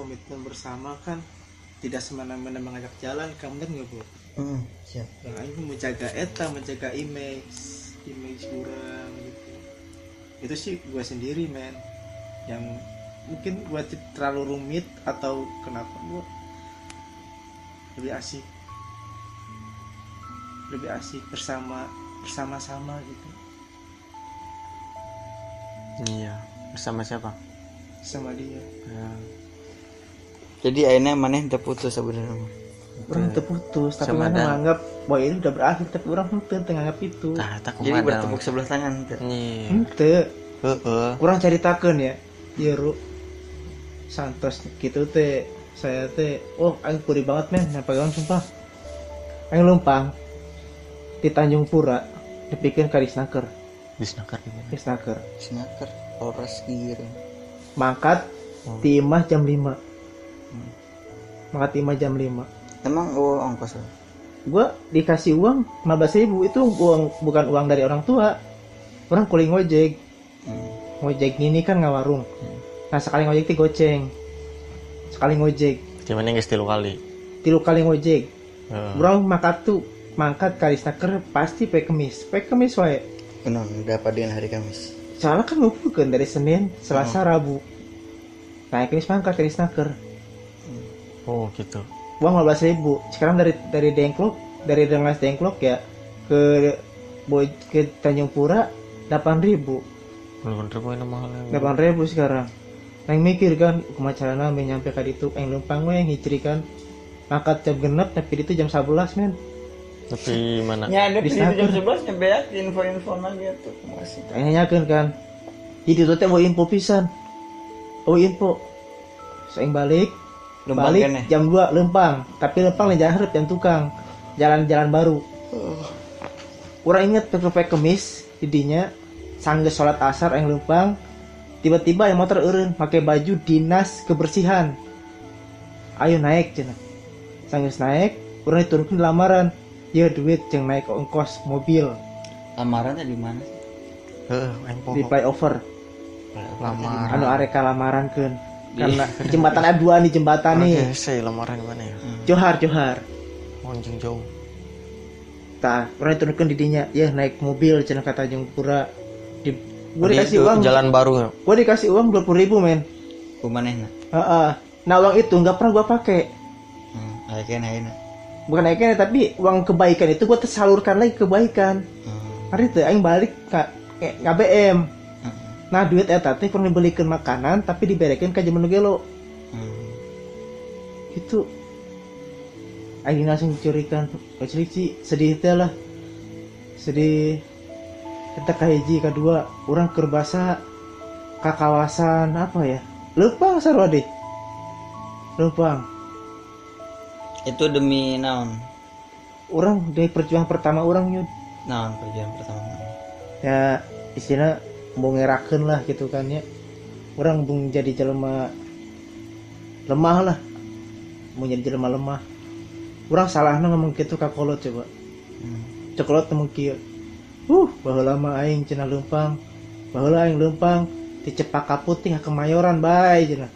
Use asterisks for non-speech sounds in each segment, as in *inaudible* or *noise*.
komitmen bersama kan tidak semena-mena mengajak jalan kamu nggak bro hmm, siap. Yang aing menjaga eta menjaga image image kurang gitu. Itu sih gue sendiri men. Yang mungkin gue terlalu rumit atau kenapa gue lebih asik. Lebih asik bersama bersama-sama gitu. Iya bersama siapa? Sama dia. Ya. Jadi akhirnya mana yang terputus sebenarnya. Orang terputus tapi mana menganggap bahwa ini udah berakhir tapi orang ente menganggap itu. Tah tak jadi bertepuk sebelah tangan iya. Ente heeh. Kurang ceritakan ya? Iya ru. Santos gitu teh. Saya teh. Oh aing puri banget men yang pegang sumpah. Aing lumpang. Di Tanjung Pura dibikin karisnaker disnaker gimana karisnaker snaker. Polres giring mangkat Oh. timah jam 5 mangkat timah jam 5 emang oh ongkos gua dikasih uang 15 ribu. Itu uang bukan uang dari orang tua. Orang kuling ngojek. Hmm. ngojek ini kan nggak warung. Nah sekali ngojek ti goceng sekali ngojek. Gimana yang tilu kali. Tilu kali ngojek. Heeh. Orang makat tuh mangkat karisnaker pasti pakai kemis. Pakai kemis wae. Benar dapat dengan hari Kamis. Soalnya kan ngumpulkan dari Senin Selasa Rabu. Nah kemis mangkat karisnaker oh gitu uang 15 ribu sekarang dari dari Dengklok dari Rengas Dengklok ya ke Boy, ke Tanjung Pura 8 ribu belum ribu ini mahal ya. 8 ribu sekarang yang mikir kan kumaha nami nyampe ka ditu yang lempang we ngicri kan mangkat jam genep tapi itu jam 11 men tapi mana ya ada Di snaker. jam sebelas nyampe ya info-info lagi tuh masih Tanya kan kan. Jadi itu teh mau info pisan. Oh info. Saya balik. Lempang balik kene. jam 2 lempang. Tapi lempang lain jalan hareup jam tukang. Jalan-jalan baru. Orang inget pakai kemis didinya sanggeus sholat asar yang lempang. Tiba-tiba yang motor eureun pakai baju dinas kebersihan. Ayo naik cenah. Sanggeus naik, orang diturunkan di lamaran. Ya duit jeung naik ongkos mobil lamarannya di mana sih heeh yang di flyover. lamaran anu areka lamaran kan karena jembatan A2 nih jembatan nih. Oke, saya lamaran di mana ya? Johar johar. Monjing jauh. Tah orang turunkan didinya ya naik mobil cenah kata Tanjung Pura di gue Di dikasih itu uang. jalan baru ya? gue dikasih uang dua ribu men. Kumanehna Heeh. nah uang itu nggak pernah gue pakai hmm. ayeuna ayeuna bukan naiknya tapi uang kebaikan itu gue tersalurkan lagi ke kebaikan. Hmm. hari itu aing balik ke ke KBM Hmm. Nah duit eta teh pernah dibelikan makanan tapi diberikan ke zaman gelo. Hmm. itu. Aing langsung curikan Kecil sih sedih teh lah. Sedih. Kita kahiji kedua orang kerbasa ke kawasan apa ya? Lempang sarwa deh. Lempang itu demi naon? Orang dari perjuangan pertama orang yud naon perjalanan pertama? Ya istilah mau ngerakeun lah gitu kan ya. Orang bung jadi jelema lemah lah. Mau jadi jelema lemah. Orang salahnya ngomong gitu ke kolot coba. Hmm. cekolot temu kieu. Uh baheula mah aing cenah lempang baheula aing lempang di Cepaka Putih ke Kemayoran bae cenah.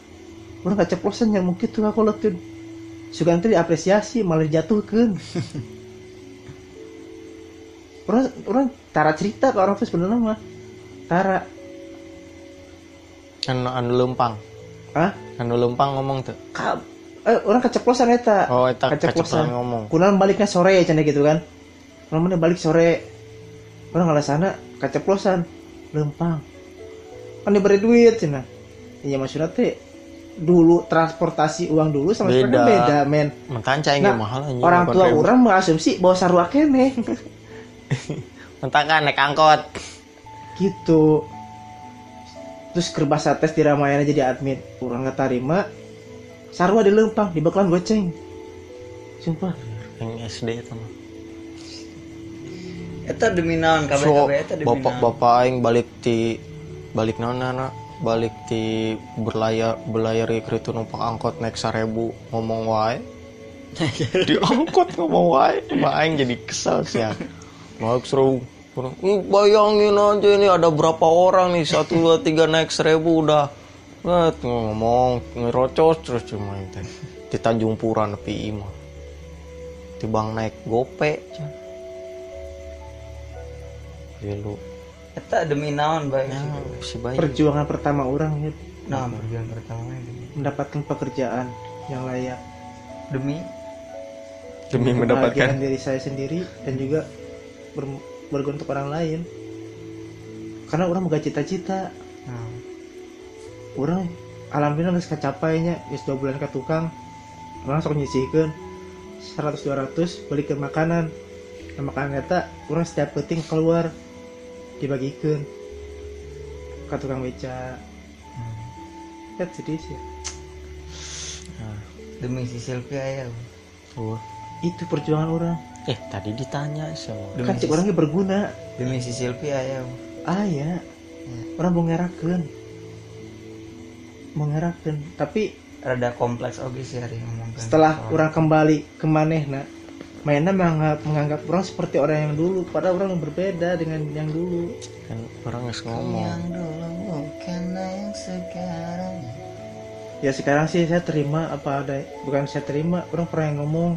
Urang kaceplosan yang mungkin tuh kolot tuh sugan teh diapresiasi malah dijatuhkeun. *laughs* Orang orang tara cerita ke orang tuh sebenarnya mah tara. Anu anu lempang ah anu lempang ngomong tuh. Ka, eh, orang keceplosan eta. Oh eta Keceplosan. keceplosan ngomong. Kunaon baliknya sore cina gitu kan? Orang mana balik sore? Orang sana keceplosan. Lempang kan diberi duit cina. Iya maksudnya teh dulu transportasi uang dulu sama sekarang Beda. beda men. Mentan cai Nah, mahal anjing orang tua orang mengasumsi bahwa sarua kene. *laughs* Mentan kan naik angkot gitu. Terus kerbasa tes di Ramayana jadi admin. Orang nggak terima. Sarwa di lempang di bakalan goceng. Sumpah. Yang SD itu mah. Eta demi naon kabeh so kabeh eta demi bapak naon? bapak aing balik di balik nona na balik di berlayar berlayar itu numpak angkot naik sarebu ngomong wae. *laughs* Di angkot ngomong wae Mbak aing jadi kesel sih ya naik seru Ih, bayangin aja ini ada berapa orang nih satu dua tiga naik seribu udah tuh ngomong ngerocos terus cuma itu di Tanjung Pura nepi imah. Di bang naik gope. Chan. Ya lu, Eta demi naon bae. ya, si bayi. perjuangan pertama orang ya Nah, perjuangan pertama mendapatkan pekerjaan yang layak demi demi mendapatkan diri saya sendiri dan juga ber- berguna untuk orang lain. Karena orang boga cita-cita. Nah, orang alhamdulillah geus kacapainya geus dua bulan ke tukang orang sok nyisihkeun. 100 200 balik ke makanan. Nah makanan eta orang setiap penting keluar dibagikan ke tukang beca. Ya sedih sih. Demi si Sylvia ya. Tuh. itu perjuangan orang Eh, tadi ditanya sama. Demi kan cek orangnya berguna Demi si Sylvia ya. ah ya orang mau ngerakeun mau tapi Rada kompleks oke sih hari setelah soal- orang kembali ke manehna mainnya menganggap, menganggap orang seperti orang yang dulu padahal orang yang berbeda dengan yang dulu Kan orang nggak ngomong. yang dulu bukan yang sekarang. ya sekarang sih saya terima apa ada bukan saya terima orang pernah yang ngomong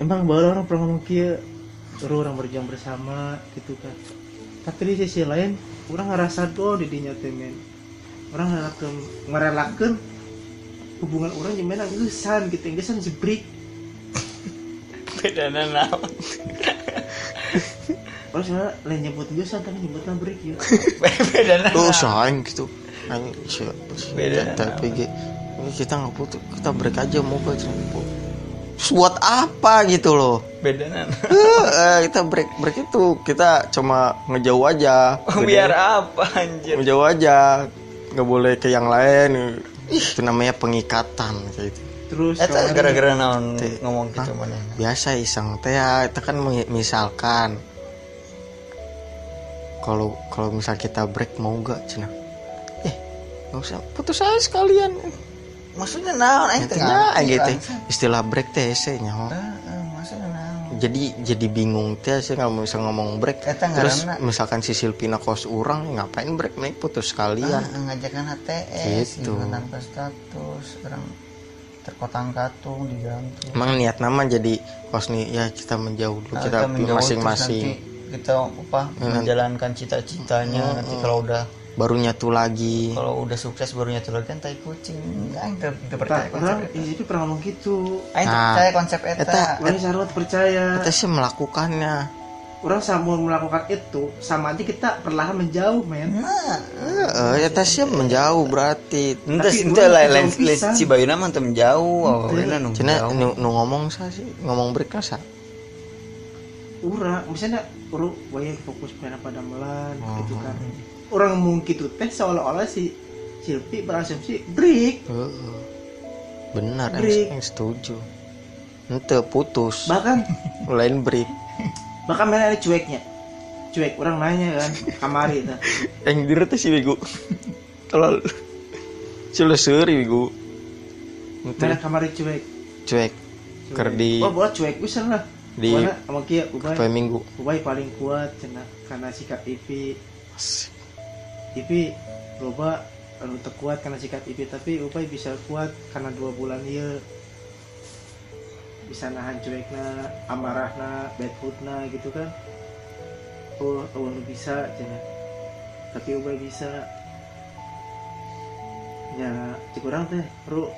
emang baru orang pernah ngomong kia baru orang berjuang bersama gitu kan tapi di sisi lain orang ngerasa do di dinya temen orang ngerelakan ngerelakan hubungan orang gimana gesan gitu gesan jebrik *laughs* Beda naon. *laughs* orang sebenarnya lain nyebut gesan tapi nyebutnya break ya *laughs* Beda naon. Tuh sayang gitu. Ayo, siap. Beda. Tapi kita nggak putus, kita break aja mau ke Terus buat apa gitu loh? Beda naon. Eh, eh, kita break break itu kita cuma ngejauh aja. Biar apa anjir? ngejauh aja, nggak boleh ke yang lain. Itu namanya pengikatan kayak gitu. terus Eta kemarin- gara-gara naon ngomong gitu mana? biasa iseng teh ya itu kan mi- misalkan kalau kalau misal kita break mau gak cina eh nggak usah putus aja sekalian Maksudnya naon aing ngerti, gitu istilah break teh maksudnya naon? jadi jadi bingung teh sih kalau bisa ngomong break. Eta terus ngaranna- misalkan si Silvina kos orang ngapain break? Naik putus sekalian. Ah, ngajakan HTS Gitu. tanpa status orang terkotang katung digantung. Emang niat nama jadi kos nih ya kita menjauh dulu Nah, kita masing-masing. nanti kita apa menjalankan cita-citanya nanti kalau udah baru nyatu lagi. Kalau udah sukses baru nyatu lagi kan tai kucing. Teu teu percaya konsep orang eta. di situ pernah ngomong gitu. Aing teu Nah, percaya konsep eta. eta orang sarwat percaya. kita sih melakukannya. Orang sama melakukan itu sama aja kita perlahan menjauh men. Nah ya sih menjauh berarti. ente Tapi ente orang lain lain si Bayuna mah teu menjauh Cina nu, ngomong sa sih, ngomong break sa. orang misalnya orang banyak fokus pada pada melan gitu kan orang gitu teh seolah-olah si Silvi berasumsi break Heeh. Benar, Break. yang setuju. Ente putus, bahkan lain break. bahkan mana ada cueknya cuek orang nanya kan kamari itu *laughs* Yang diri teh si Wigu. Tolol. Sudah seri Wigu. mana kamari cuek cuek. Ker di oh buat cuek bisa lah di sama kia ubay minggu. ubay paling kuat cina karena sikap Ipi Ipi loba anu teu kuat karena sikap Ipi tapi Ubay bisa kuat karena dua bulan iya. Bisa nahan cuekna amarahna bad moodna gitu kan. Oh oh nu bisa cina tapi Ubay bisa. Ya cik orang teh ru.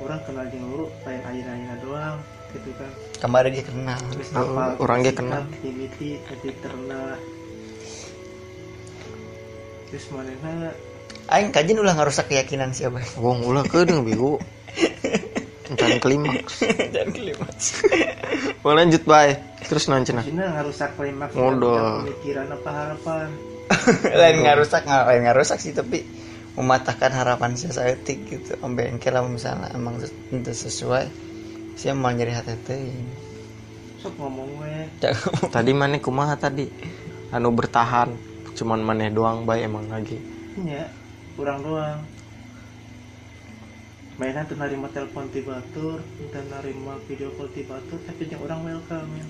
Orang kenal jeung lu lain ayeuna doang gitu kan. Kemarin dia kenal. Oh, orang sikap, kenal. mimiti tapi terus mana aing kajian ulah ngarusak keyakinan siapa Wong ulah keudeng Wigu. Encan *laughs* klimaks. jangan klimaks *laughs* Mau lanjut bae. Terus non cenah. Cina ngarusak klimaks dan pemikiran apa harapan *laughs* lain ngarusak nggak lain ngarusak sih tapi mematahkan harapan society gitu sampai engke lah misalnya emang itu sesuai sih mau nyari hati teh sok ngomong we Tadi mana kumaha tadi? Anu bertahan. Cuman maneh doang bae emang lagi. nya kurang doang mainan tuh narima telepon tiba batur dan narima video call tiba batur tapi yang orang welcome ya.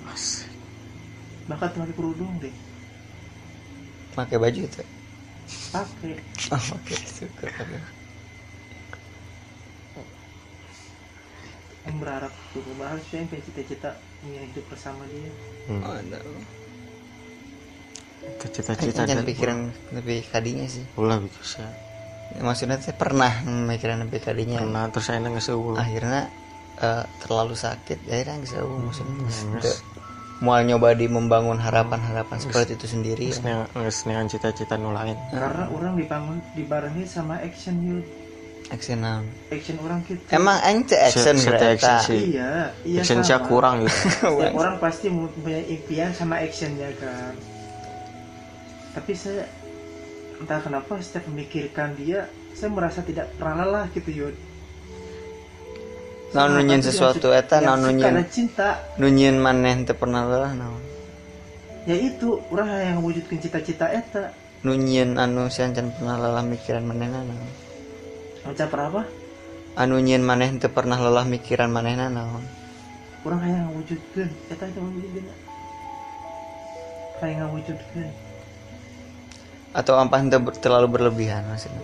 bahkan tuh pakai kerudung deh pakai baju itu pakai *laughs* oh, oke syukur oke. yang berharap tuh sih yang punya cita-cita ingin hidup bersama dia Hmm. oh, no. Cita-cita jangan dan pikiran lebih kadinya sih. Ulah bisa Ya, maksudnya saya pernah mikiran lebih kadinya karena terus saya nggak akhirnya eh, terlalu sakit akhirnya nggak maksudnya Hmm, Teu- mau nyoba di membangun harapan-harapan seperti itu sendiri. nggak nggak cita-cita nu lain. Karena orang dibangun dibarengi sama action yuk action naon. action orang gitu. Emang aing teh action action sih. iya iya action kurang gitu. Setiap orang pasti punya impian sama actionnya kan tapi saya entah kenapa setiap memikirkan dia saya merasa tidak pernah lelah gitu yud. Naon nunyin sesuatu eta naon nunyin karena cinta. Nunyin maneh teu pernah lelah naon? Ya itu orang yang mewujudkan cita-cita eta. Nunyin anu siancan pernah lelah mikiran manehna naon? Macam apa? Anu nyin maneh teu pernah lelah mikiran manehna naon? Orang yang mewujudkan eta itu mewujudkan kayak mewujudkan atau apa terlalu berlebihan maksudnya?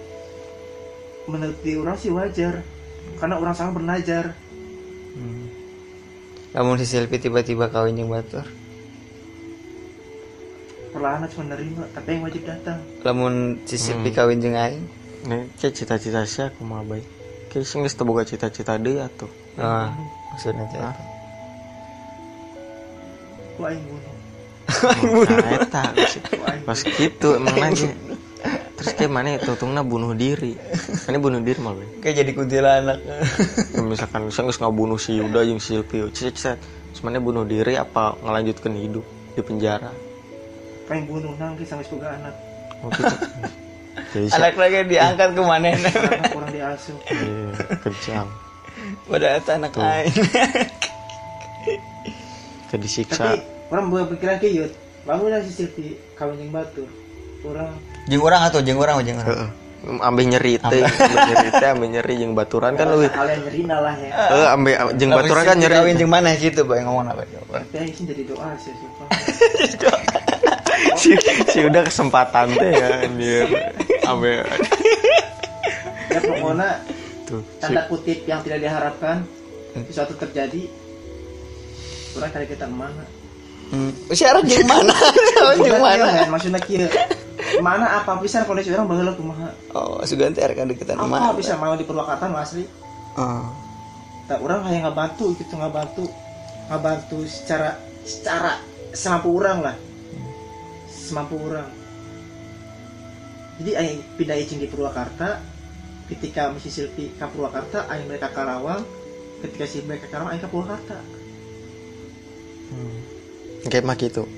Menurut di orang sih wajar. Karena orang sangat bernajar hmm. Lamun si Silvi tiba-tiba kawin jeung batur. Perlahan cuma nerima tapi yang wajib datang. Lamun si Silvi kawin jeung aing. Nih, kayak cita-cita sih aku mah baik. Kayak sih nggak boga cita-cita deh atuh. nah maksudnya Hah? wah yang bunuh. Nah, eta pas gitu emang lagi. Terus kayak mana itu tungna bunuh diri. Ini bunuh diri malah. kayak jadi kuntilanak Ya, misalkan saya nggak bunuh si Yuda yang si Silvio, cicet sebenarnya bunuh diri apa ngelanjutkan hidup di penjara? pengen bunuh nangis sama semoga anak Oh, gitu. *laughs* Jadi anak lagi diangkat ke manehna karena kurang diasuh iya, kejam. pada eta anak aing Ke disiksa. tapi orang bukan pikiran ke yud bangunlah si Silvi kawin yang batu orang jeung urang atuh jeung urang jeung urang Heeh. Ambe nyeri teh, nyeri teh, ambe nyeri jeung baturan kan lebih. kalian nyeri lah ya Eh, ambe jeung baturan kan nyeri. kawin jeung maneh gitu bae ngomong apa tapi sih jadi doa sih sumpah si, si udah kesempatan teh ya anjir. Ambe ya pokoknya tuh. Tanda kutip yang tidak diharapkan sesuatu terjadi orang kali kita ke mana Hmm. Syarat jeung mana? *laughs* Jeung Bukan mana? maksudnya kia mana apa bisa kondisi orang baheula kumaha Oh, sugan teh kan deketan apa mana? bisa mau di Purwakarta nu asli Oh. tak orang hanya ngabantu gitu ngabantu ngabantu secara secara semampu orang lah semampu orang jadi aing pindah izin di Purwakarta ketika misi Silvi ke Purwakarta aing mereka ke Karawang ketika si mereka ke Karawang aing ke Purwakarta hmm. Kayak mah gitu.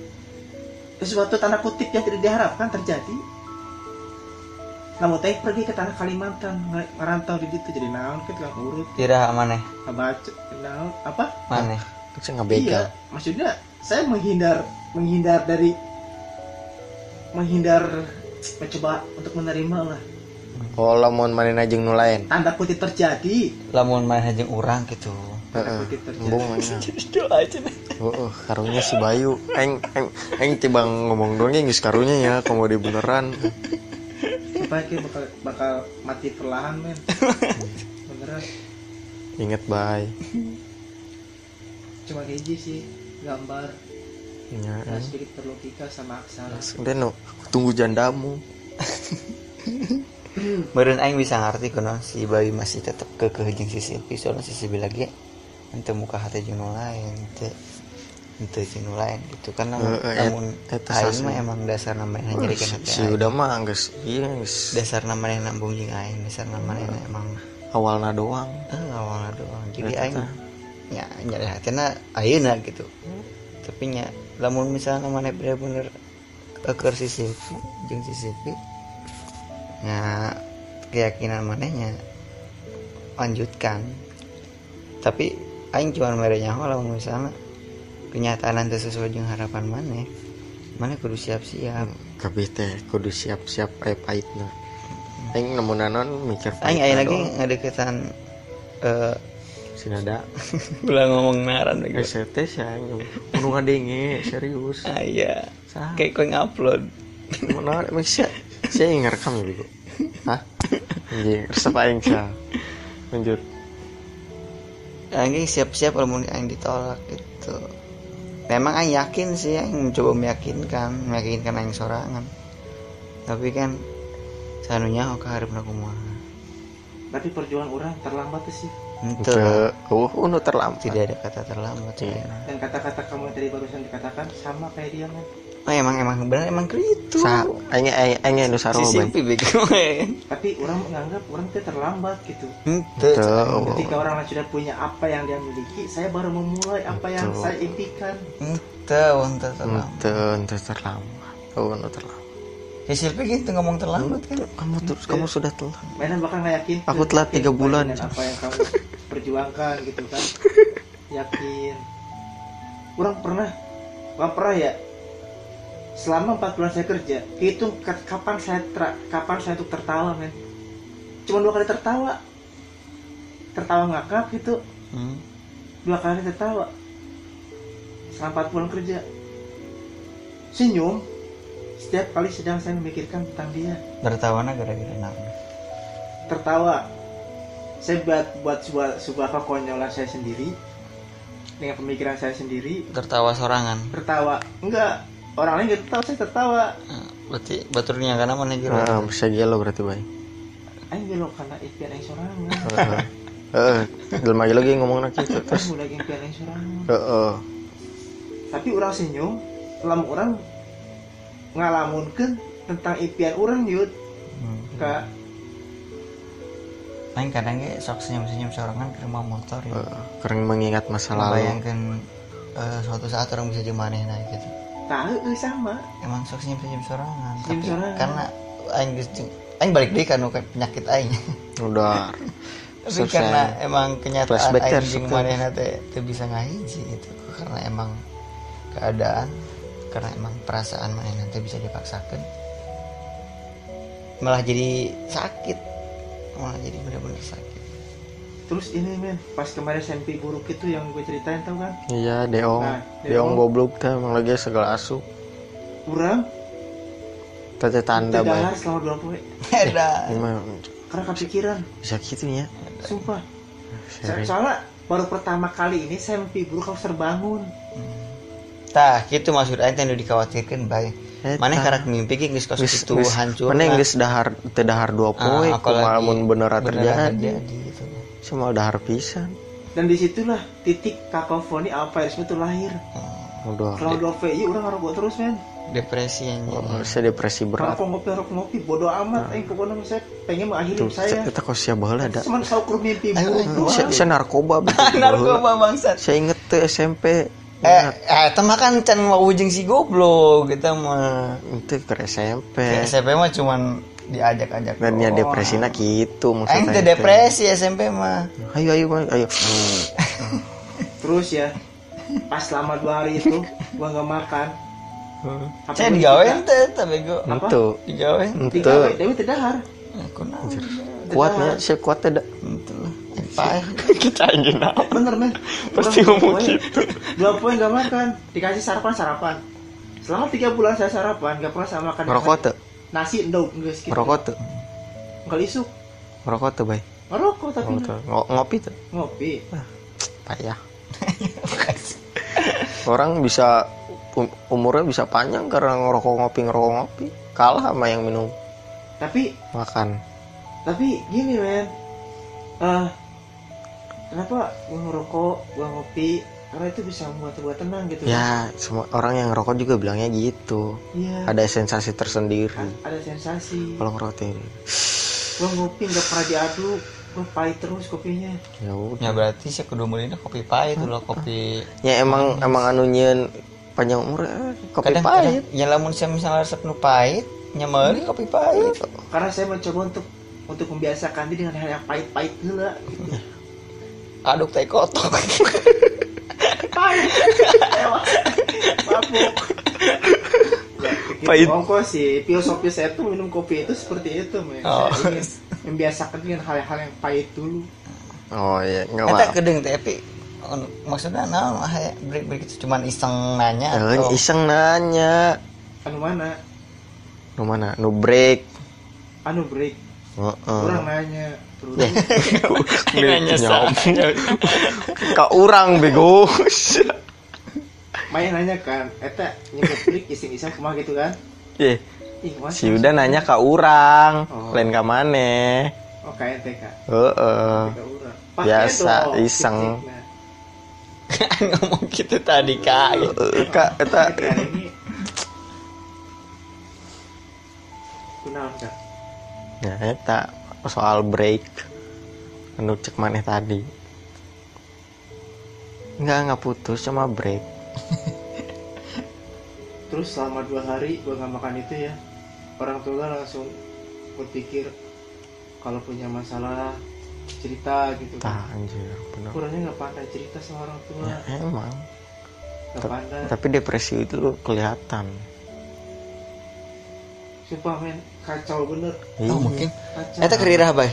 sesuatu tanda kutip yang tidak diharapkan terjadi namun teh pergi ke tanah Kalimantan ngerantau di situ jadi naon ke tukang urut Kira maneh? ngebaca naon apa Maneh. Saya ngebegal. Iya, maksudnya saya menghindar menghindar dari menghindar mencoba untuk menerima lah. Oh, lamun manehna jeung nu lain. Tanda kutip terjadi, Lamun maneh jeung urang gitu. Kutip terjadi. *laughs* Oh, oh, karunya si Bayu. Aing aing aing tiba ngomong doang geus karunya ya, komodi beneran. supaya kita bakal bakal mati perlahan men. *laughs* Beneran. Ingat bay. Cuma hiji sih gambar Ya, dan sedikit berlogika sama aksara. udah no, tunggu jandamu. Meureun aing bisa ngarti kunaon si Bayu masih tetep kekeh jeung si Silvi soalnya si Silvi lagi ente muka hati nu lain ente jeung nu lain gitu. Kan et- lamun eta aing mah emang dasar namanya nyerikan hati Si udah mah geus iya geus. Dasar namanya nambung jeung aing dasar namanya emang. awalna doang. eh awalnya doang. Jadi aing ya nyari hatina ayeuna gitu. Tapi nya lamun misalnya mana bener-bener keker si Silvi jeung si Silvi ya keyakinan manehnya lanjutkan. Tapi aing cuma mere nyaho lamun misalnya kenyataan teu sesuai jeung harapan maneh maneh kudu siap-siap Kabeh teh kudu siap-siap aya pahitna. Aing nemu nanon mikir aing aya lagi ngadeketan eh Sinada. *laughs* ulah ngomong ngaran lagi Geus teh sia aing. Anu ngadenge serius. aya Sah. kayak kau ngupload Mana emang Saya yang ngerekam ya bego. Hah? *laughs* Anjing, resep aing sia. Lanjut. Aing siap-siap kalau mau aing ditolak itu. Memang aing yakin sih aing mencoba meyakinkan, meyakinkan aing sorangan. Tapi kan sanunya hareup na kumaha. Tapi perjuangan orang terlambat sih. Ke uh, udah terlambat. tidak ada kata terlambat. Iya. Dan kata-kata kamu yang tadi barusan dikatakan sama kayak dia men. Oh emang emang benar emang gitu. Sa, aing aing aing anu men. Tapi orang menganggap orang itu terlambat gitu. Ente. Tuh. Ketika orang sudah punya apa yang dia miliki, saya baru memulai apa yang Betul. saya impikan. Ente, ente terlambat. Ente, ente terlambat. Oh, ente terlambat. Si Silvi gitu ngomong terlambat kan. Kamu terus kamu sudah telat. Mainan bahkan nggak yakin. Aku telat tiga bulan. Apa yang kamu *laughs* perjuangkan gitu kan. Yakin. Orang pernah, orang pernah ya. Selama 4 bulan saya kerja, hitung ka- kapan saya tra- kapan saya tuh tertawa men. Cuma dua kali tertawa. Tertawa ngakak gitu, Hmm. dua kali tertawa. Selama 4 bulan kerja. Senyum setiap kali sedang saya memikirkan tentang dia. Tertawana gara-gara naon? tertawa saya buat buat sebuah sebuah kekonyolan saya sendiri dengan pemikiran saya sendiri Tertawa sorangan. tertawa enggak orang lain nggak tertawa saya tertawa Nah, berarti baturnya karena mana gitu. Ah, bisa gelo berarti baik. ayo belok karena impian yang sorangan *laughs* Heeh. Heeh, dalam lagi lagi ngomong nak gitu terus mulai impian yang sorangan Heeh. tapi orang senyum lama orang ngalamunkan tentang impian orang yud Hmm. kak Lain kadang ge sok senyum-senyum sorangan ke rumah motor ya. Heeh, Karena mengingat masa lalu. Bayangkan eh, suatu saat orang bisa jemanehna gitu. Tahu eh, sama Emang sok senyum-senyum sorangan. Senyum sorangan. karena aing aing balik deui kan penyakit aing. *laughs* Udah. Tapi Selesai. karena emang kenyataan aing jeung manehna teh teu bisa ngahiji gitu. Karena emang keadaan karena emang perasaan manehna teh bisa dipaksakan malah jadi sakit malah jadi bener-bener sakit terus ini men pas kemarin SMP buruk itu yang gue ceritain tau kan Iya, Deong. Nah, Deong Deong. goblok teh emang lagi segala asup. kurang Tete tanda baik. Tidak selama dua poe Edan. Gimana karena kepikiran bisa gitu ya? sumpah Saya- Seri. soalnya baru pertama kali ini saya mimpi buruk harus terbangun Tah, gitu maksud aing teh nu dikhawatirkeun bae. Eta. Maneh karek mimpi ge geus kos itu hancur. Mana yang geus dahar teu dahar dua poe, Ah, apalagi kumaha mun beneran beneran terjadi. Cuma dahar pisan. dan di situlah titik kakofoni alpharisme itu lahir Udah. kalau dua VI udah ngerokok terus men Depresi yang Oh, saya depresi berat. rokok ngopi rokok ngopi bodoh amat eh pokoknya saya pengen mengakhiri Tuh, saya kita kok siapa baheula ada. cuman saukur mimpi buruk Saya, saya narkoba *laughs* narkoba bangsat. Saya inget tuh SMP. Eh, eh, tema kan can mau ujung si goblok kita mah. Itu ke SMP. Ke SMP mah cuman diajak-ajak. Dan ya doang. depresinya gitu maksudnya. depresi SMP mah. Ayo ayo ayo. ayo. *laughs* terus ya pas selama dua hari itu gua nggak makan Apa Saya gua dibuka? teh teh bego. Apa? Itu. Itu. Digawe, terdahar Aku naon. Kuatnya saya kuat tidak. Itu lah. Paeh. Kita ingin apa? bener men Pasti ngomong gitu. dua poin nggak makan dikasih sarapan sarapan selama tiga bulan saya sarapan nggak pernah saya makan Ngerokok tuh. Nasi endog nggak gitu Ngerokok tuh. nggak isuk Ngerokok tuh, Bay. ngerokok tapi. Ngo- Ngopi tuh. ngopi Payah. *laughs* Orang bisa um- umurnya bisa panjang karena ngerokok ngopi ngerokok ngopi kalah sama yang minum tapi makan tapi gini men eh kenapa gua ngerokok gua ngopi karena itu bisa membuat gua tenang gitu ya semua orang yang ngerokok juga bilangnya gitu. Iya. Ada sensasi tersendiri. A- ada sensasi. Kalau ngerokok ini gua ngopi nggak pernah diaduk gua pahit terus kopinya. Ya udah. Ya berarti saya kudu meulina kopi pahit loh kopi. ya emang emang anu nyeun panjang umur eh, kopi kadang, pahit. kadang, ya lamun saya misalnya resep nu pahit, nyameuli kopi pahit. karena saya mencoba untuk untuk membiasakan diri dengan hal yang pahit-pahit gila. Gitu. *laughs* Aduk teh kotok. *laughs* pahit Ewa. mabuk. Pahit. Ongkos sih filosofi saya tuh minum kopi itu seperti itu men. Oh. saya ingin membiasakan dengan hal-hal yang pahit dulu. Oh iya. Nggak Eta apa kedeng teh tapi maksudnya naon ah ya, break break itu cuman iseng nanya atau iseng nanya. Anu mana? Nu mana? Nu break. Anu break. Heeh. orang nanya terus Nanya *laughs* ka urang bego. Main nanya kan eta nyebut break iseng-iseng kumaha gitu kan? Eh ih kumaha si udah nanya ka urang Oh. lain ka maneh oh KNTK heeh. Ke urang. Pakai Biasa, dong, iseng. *laughs* ngomong gitu tadi kak. Heeh, ka eta kunaon kak? Ya eta soal break anu cek maneh tadi Enggak, enggak putus, cuma break. *laughs* terus selama dua hari gue nggak makan itu ya orang tua langsung berpikir kalau punya masalah cerita gitu Tah, kan anjir, bener. kurangnya nggak pandai cerita sama orang tua Ya, emang. nggak pandai Tapi depresi itu kelihatan. Sumpah men. Kacau bener. Iya. oh mungkin. Eta kerira apa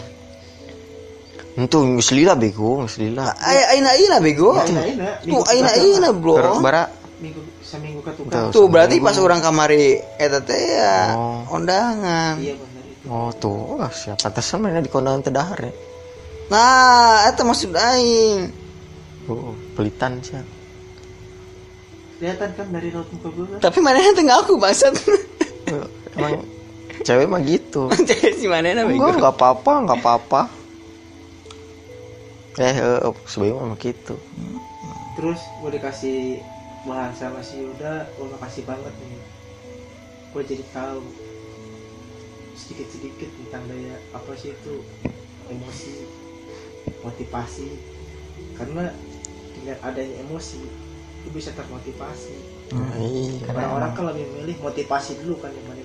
Itu geus lila bego, geus lila. Ay, aina aina bego. Aina aina. Tuh aina aina bro. Bara? Minggu seminggu ke Tuh. berarti pas orang kamari eta teh ya Oh. undangan iya bener itu. Oh tuh, ah, siapa tesan mana di kondangan teh dahar ya. nah eta maksud aing. Oh, pelitan sih. kelihatan kan dari raut muka gue tapi mana yang tengah aku bangsat. Eh, Emang cewek mah gitu. *laughs* si mana bego Enggak, enggak apa-apa, enggak apa-apa. Eh, eh, sebenarnya mah gitu. terus gue dikasih bahan sama si Yuda gue makasih banget nih gue jadi tahu sedikit sedikit tentang daya apa sih itu emosi motivasi karena dengan adanya emosi itu bisa termotivasi Iya. orang-orang kan lebih milih motivasi dulu kan dibanding emosi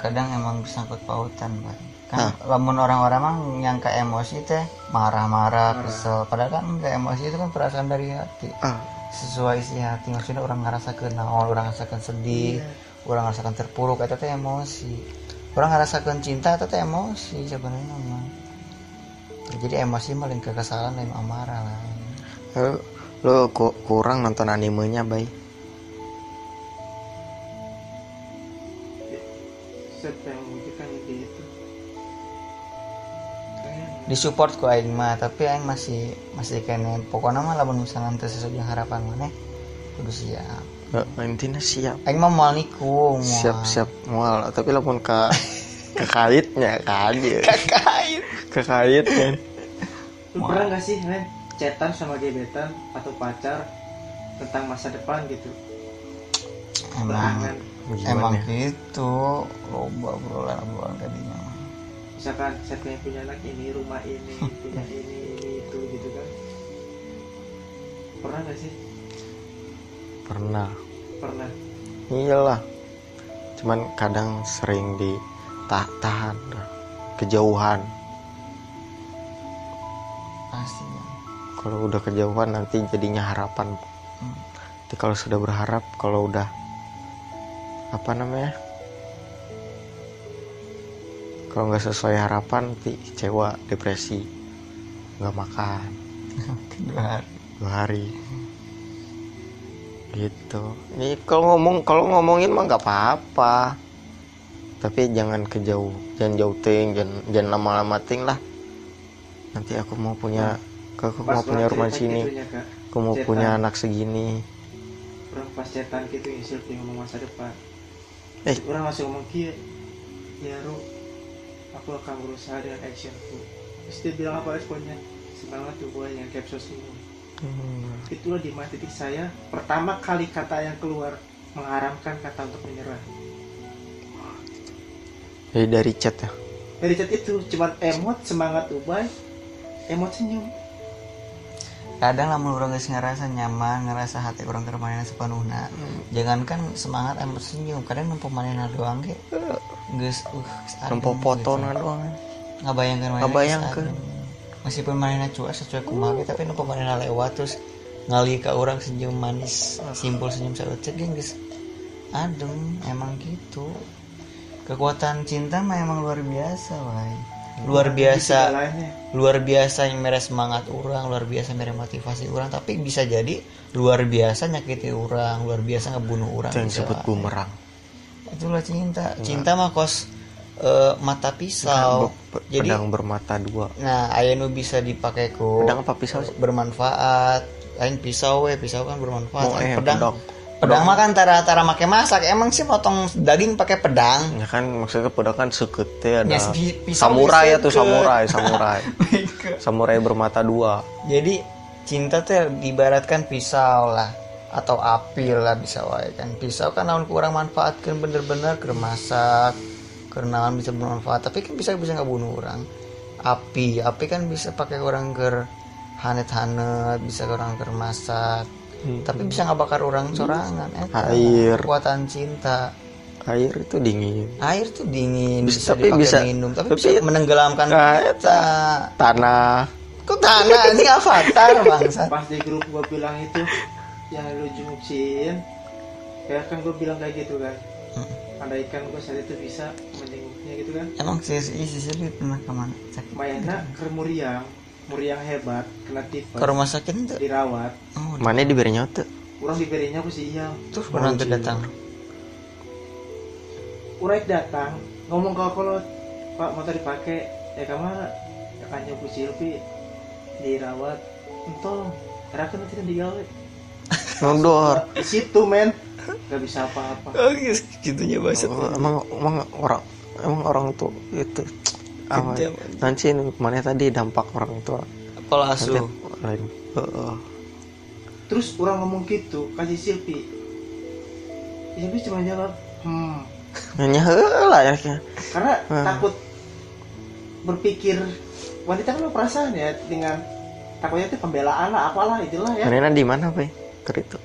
kadang emang bersangkut pautan Pak. kan lamun orang-orang mah yang ke emosi teh marah-marah kesel. Padahal kan enggak emosi itu kan perasaan dari hati. Ah, sesuai isi hati. Maksudnya orang ngerasakan naon orang ngerasakan sedih orang ngerasakan terpuruk itu teh emosi. Orang ngerasakan cinta itu teh emosi sebenarnya mah. Jadi emosi paling kekesalan dan amarah lah. Eh, lo ku- kurang nonton animenya, Bay. Yang memikirkan ide itu. Disupport ku aing mah tapi aing masih masih kene. Pokoknya mah lamun misalnya teu sesuai jeung harapan maneh kudu siap. Intinya siap. aing mah moal nikung moal. Siap-siap mual, tapi lamun ke kekaitnya kan ya. *laughs* kait. Kekait kan. lu pernah gak sih men chatan sama gebetan atau pacar tentang masa depan gitu? Emang. Berangan Gimana emang ya? gitu loba obrolan obrolan tadinya mah. misalkan saya pengen punya anak ini rumah ini *laughs* punya ini ini itu gitu kan pernah gak sih Pernah. pernah Iyalah. Cuman kadang sering ditahan kejauhan. pasti ya. Kalau udah kejauhan nanti jadinya harapan. Hmm. Tapi kalau sudah berharap, kalau udah apa namanya? Kalau nggak sesuai harapan, nanti kecewa, depresi, nggak makan dua hari dua hari. Gitu. Ini kalau ngomong kalau ngomongin mah nggak apa-apa. Tapi jangan kejauh, jangan jauh ting, jangan jangan lama-lama ting lah. Nanti aku mau punya, aku mau punya rumah sini, gitunya, aku mau Cetan. punya anak segini. orang pas chatan gitu selfie ngomong masa depan Eh. orang langsung ngomong kia ya Ru. Aku akan berusaha dengan actionku. Terus dia bilang apa responnya? Semangat tuh boy yang capsule senyum Hmm. itulah di mana titik saya pertama kali kata yang keluar mengharamkan kata untuk menyerah. Jadi dari chat ya. dari chat itu cuman emot semangat ubay. Emot senyum kadang lamun orang ngerasa nyaman ngerasa hati orang termanena sepenuhnya. Jangankan semangat emot senyum. Kadang nempo manena doang ge. Geus uh geus adem Nempo foto gitu. doang. ngabayangkan adem. meskipun manena cuek sesuai kumaha ge, tapi nempo manena lewat terus ngali ka orang senyum manis. Simpul senyum saeucek ge geus adem emang gitu. Kekuatan cinta mah emang luar biasa wae luar biasa. segalanya luar biasa yang mere semangat orang luar biasa mere motivasi orang tapi bisa jadi luar biasa nyakiti orang luar biasa ngebunuh orang disebut wae. bumerang. itulah cinta. Cinta mah kos eh, mata pisau. Pe- jadi pedang bermata dua. Nah nu bisa dipakai ku pedang apa pisau bermanfaat. Lain pisau we pisau kan bermanfaat. Oh, Lain eh, pedang pedang. Pedang mah kan tara-tara make masak. Emang sih potong daging pakai pedang? Ya kan maksudnya pedang kan sekete ada Ya, pi- pisau samurai ya tuh samurai *laughs* samurai. Samurai bermata dua. Jadi cinta tuh diibaratkan pisau lah atau api lah bisa wae kan. Pisau kan naon kurang manfaatkan bener-bener ke masak karena bisa bermanfaat. Tapi kan bisa bisa nggak bunuh orang api api kan bisa pakai orang ke hanet-hanet bisa ke orang ke masak tapi bisa nggak bakar orang sorangan eh, Air. kekuatan cinta. Air itu dingin. Air tuh dingin Bisa- bisa, tapi bisa- minum tapi, tapi- bisa menenggelamkan Nah, kita. tanah. Kok tanah? Ini avatar bangsa pas di grup gue bilang itu yang lu jenguksin ya kan gue bilang kayak gitu kan. Andaikan gue saat itu bisa menjenguknya gitu kan. Emang si si si Silvi pernah ke mana? Mayana ke Muriang Muriang hebat kena tipes Ke rumah sakit itu. dirawat. Oh, mana diberi nyote? Orang diberinya aku sih iya. Terus pernah nanti datang. Urek datang ngomong ke kalau pak motor dipakai. Ya ke mana ya kan nyobu Silvi dirawat. Entong Rakan nanti kan digawe *laughs* nodor di situ men. Gak bisa apa-apa. Oh, gitunya bahasa. Oh, emang emang orang emang orang tuh itu apa nanti ini mana tadi dampak orang tua. Pola nanti asuh. lain. Heeh. terus orang ngomong gitu kasih Silvi Silvi cuma jawab hmm. Hanya lah ya karena Hmm. takut berpikir wanita kan perasaan ya dengan takutnya itu pembelaan lah apalah itulah ya. Manena di mana pe ker itu